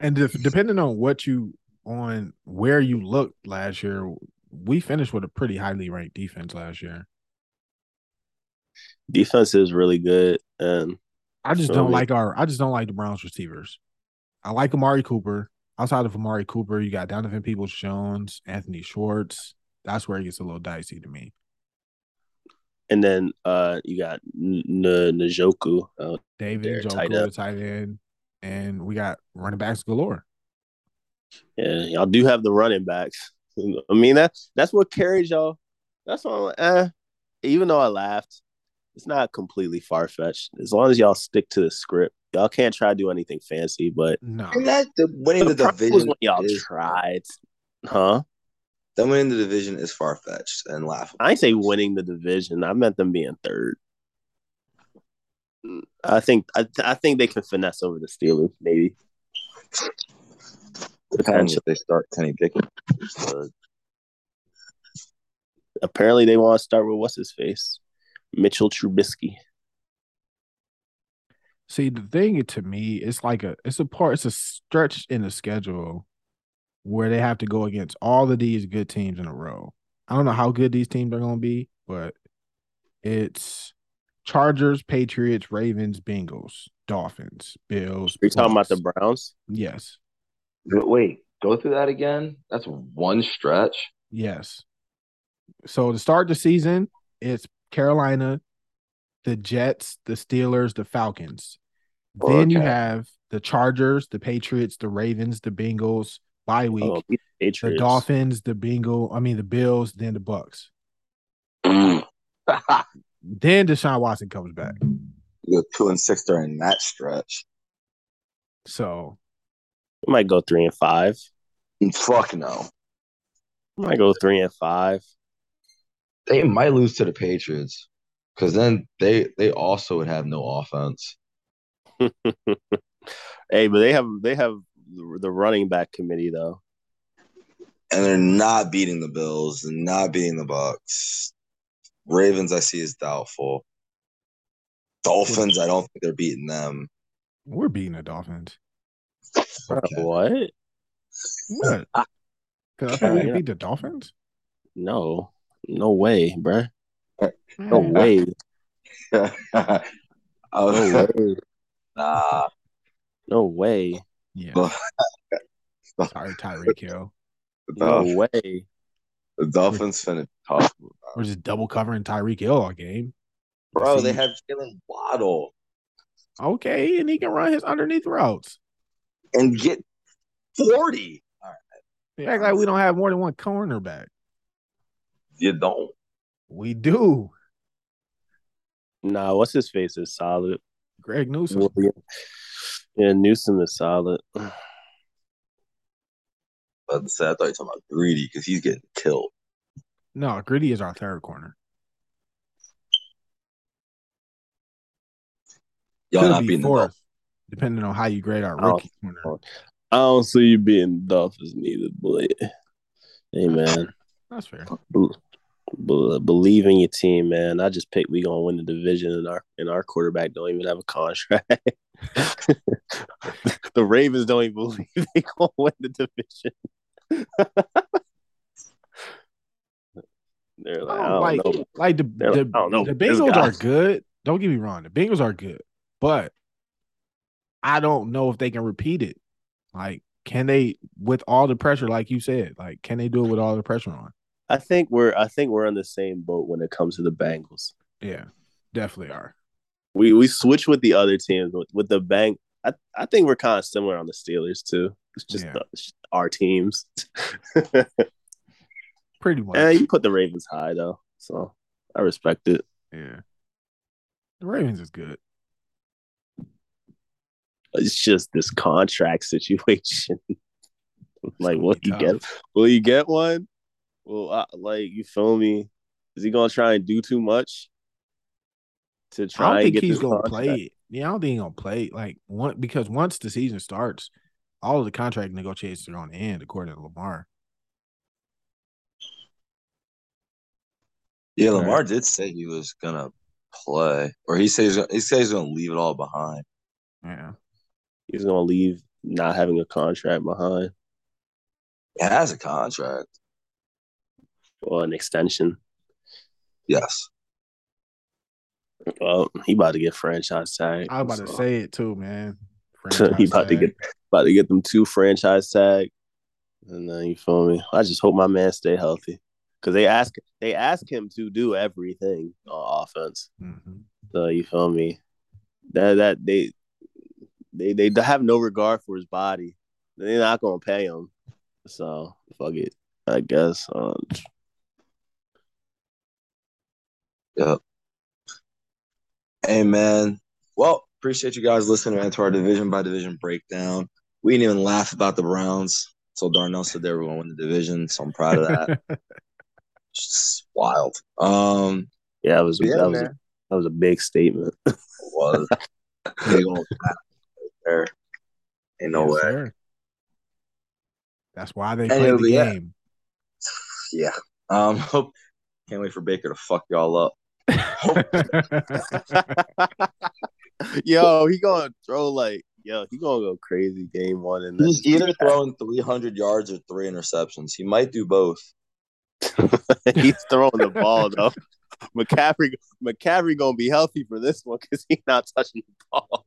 And if, depending on what you on where you looked last year, we finished with a pretty highly ranked defense last year. Defense is really good, and I just So don't we- like our. I just don't like the Browns receivers. I like Amari Cooper. Outside of Amari Cooper, you got Donovan Peoples Jones, Anthony Schwartz. That's where it gets a little dicey to me. and then uh you got N- N- Njoku. Uh, David They're Njoku, tight end. tight end, and we got running backs galore. yeah, y'all do have the running backs. I mean that that's what carries y'all. That's why I'm like, eh. Even though I laughed, it's not completely far fetched. As long as y'all stick to the script, y'all can't try to do anything fancy. But No, And that the winning the, the division when y'all is, tried, huh? Them winning the division is far fetched and laughable. I say winning the division. I meant them being third. I think I, I think they can finesse over the Steelers, maybe. Depends if they start Kenny Pickett. Apparently, they want to start with what's his face, Mitchell Trubisky. see the thing to me, it's like a it's a part, it's a stretch in the schedule where they have to go against all of these good teams in a row. I don't know how good these teams are going to be, but it's Chargers, Patriots, Ravens, Bengals, Dolphins, Bills. Are you talking about the Browns? Yes, Wait, go through that again. That's one stretch. yes. So to start the season, it's Carolina, the Jets, the Steelers, the Falcons. Then you have the Chargers, the Patriots, the Ravens, the Bengals, bye week, Oh, the Patriots. Dolphins, the Bengal, I mean the Bills, then the Bucs. Mm. Then Deshaun Watson comes back. you go two and six during that stretch. So We might go three and five. Fuck no. We might go three and five. They might lose to the Patriots because then they they also would have no offense. Hey, but they have they have the running back committee though. and they're not beating the Bills and not beating the Bucs. Ravens, I see is doubtful. Dolphins, I don't think they're beating them. we're beating the Dolphins. Okay. What? What? Because I think we can beat the Dolphins. No, no way, bruh. No hmm. way. oh, No way. nah. No way. Yeah. Well, Sorry, Tyreek Hill. The, No Dolphins, way. the Dolphins finna talk. We're just double covering Tyreek Hill all game. Bro, they See- have Jaylen Waddle Okay, and he can run his underneath routes. and get 40. You act like we don't have more than one cornerback. You don't. We do. Nah, what's his face is solid. Greg Newsome. William. Yeah, Newsome is solid. But I thought you were talking about Greedy because he's getting killed. No, Greedy is our third corner. Y'all Could not be beating the fourth, Dolphins. depending on how you grade our rookie corner. I don't see you being Dolphins neither, but hey man, That's fair. be- be- believe in your team, man. I just picked we gonna win the division, and our and our quarterback don't even have a contract. the Ravens don't even believe they gonna win the division. They're like, oh, I Oh, don't like, know. like the They're the, like, I don't know the Bengals are good. Don't get me wrong. The Bengals are good, but I don't know if they can repeat it. Like, can they with all the pressure, like you said, like can they do it with all the pressure on? I think we're I think we're in the same boat when it comes to the Bengals. Yeah, definitely are. We we switch with the other teams with, with the bank. I, I think we're kind of similar on the Steelers too. It's just Yeah. the, our teams. Pretty eh, much. and you put the Ravens high though, so I respect it. yeah. The Ravens is good. It's just this contract situation. like, will you get? Will you get one? Well, I, like you feel me? Is he gonna try and do too much to I don't and think get he's gonna contract? play it. Yeah, I don't think he's gonna play it. Like one because once the season starts, all of the contract negotiations are going to end, according to Lamar. Yeah, Right. Lamar did say he was gonna play, or he says he says he's gonna leave it all behind. Yeah. He's gonna leave not having a contract behind He has a contract. or an extension. Yes. Well, he about to get franchise tag. I was about to say it too, man. he Franchise about to get about to get them two franchise tag, and then you feel me. I just hope my man stay healthy because they ask they ask him to do everything on offense. Mhm. So you feel me? That that they they they have no regard for his body. They're not gonna pay him. So fuck it. I guess. Um, Yep. Hey man. Well, appreciate you guys listening man, to our division by division breakdown. We didn't even laugh about the Browns. So Darnell said they were going to win the division. So I'm proud of that. Just wild. Um yeah, that was yeah, that was a, that was a big statement. It was big old right there. Ain't no Yes, way. sir. That's why they And play the be- yeah. game. Yeah. Um hope can't wait for Baker to fuck y'all up. yo, he gonna throw like yo, he gonna go crazy game one and then He's either throwing 300 yards or three interceptions. He might do both. he's throwing the ball though. McCaffrey, McCaffrey gonna be healthy for this one because he's not touching the ball.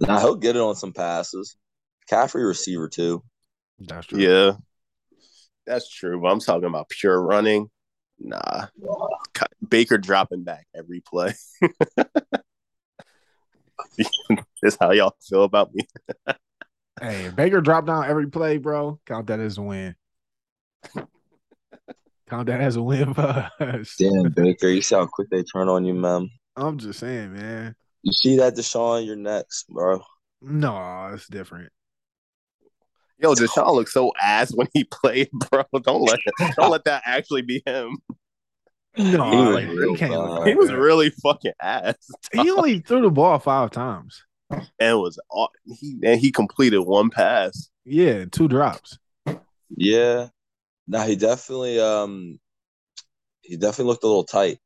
Now he'll get it on some passes. Caffrey receiver too. That's true. Yeah, that's true. But I'm talking about pure running. Nah, Baker dropping back every play. This how y'all feel about me. Hey, Baker dropped down every play, bro. Count that as a win. Count that as a win for us. Damn Baker, you see how quick they turn on you, man. I'm just saying, man. You see that Deshaun, you're next, bro. No, it's different. Yo, Deshaun looks so ass when he played, bro. Don't let don't let that actually be him. No, He was like, real he can't look He was really fucking ass. He only threw the ball five times. and was he and he completed one pass. Yeah, two drops. Yeah. Now he definitely um he definitely looked a little tight.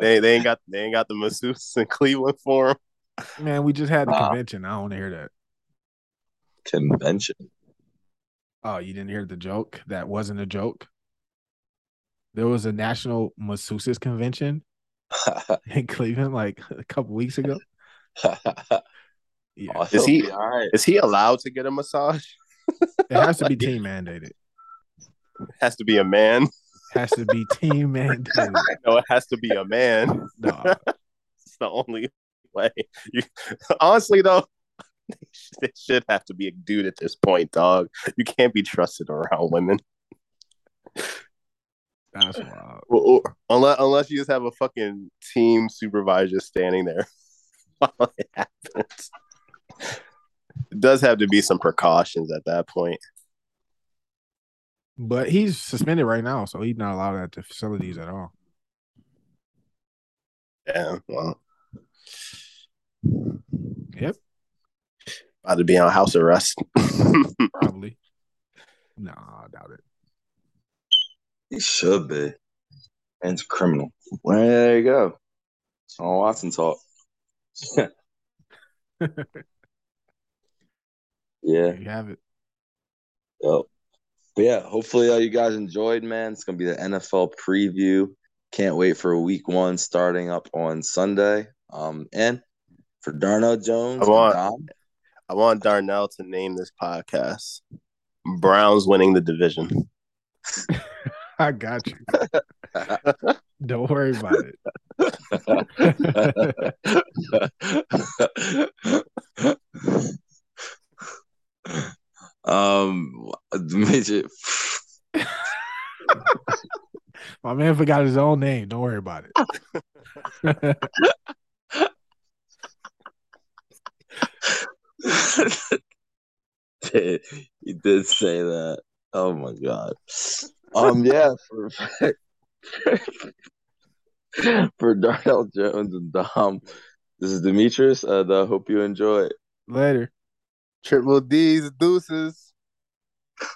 they, they ain't got they ain't got the masseuse in Cleveland for him. Man, we just had the Nah. convention. I don't want to hear that. Convention. Oh, you didn't hear the joke? That wasn't a joke. There was a national masseuses convention in Cleveland like a couple weeks ago. Yeah, Oh, Is he'll he- be all right. Is he allowed to get a massage? it has to be team mandated. It Has to be a man. It Has to be team mandated. No, it has to be a man. No, It's the only way. You, honestly, though, They should have to be a dude at this point, dog. You can't be trusted around women. That's wild. Or- or- unless unless you just have a fucking team supervisor standing there while it happens. It does have to be some precautions at that point. But he's suspended right now, so he's not allowed at the facilities at all. Yeah, well, Yep, about to be on house arrest. probably. No, I doubt it. He should be. And it's a criminal. Well, there you go. Sean Watson talk. yeah. There you have it. Yep. But yeah, hopefully uh, you guys enjoyed, man. It's gonna be the NFL preview. Can't wait for week one starting up on Sunday. Um, and for Darnell Jones, I want- and Dom, I want Darnell to name this podcast Browns winning the division. I got you. Don't worry about it. um, midget. My man forgot his own name. Don't worry about it. he did say that. Oh my god. Um, yeah, for for Darnell Jones and Dom, this is Demetrius, and I hope you enjoy. Later. Triple D's deuces.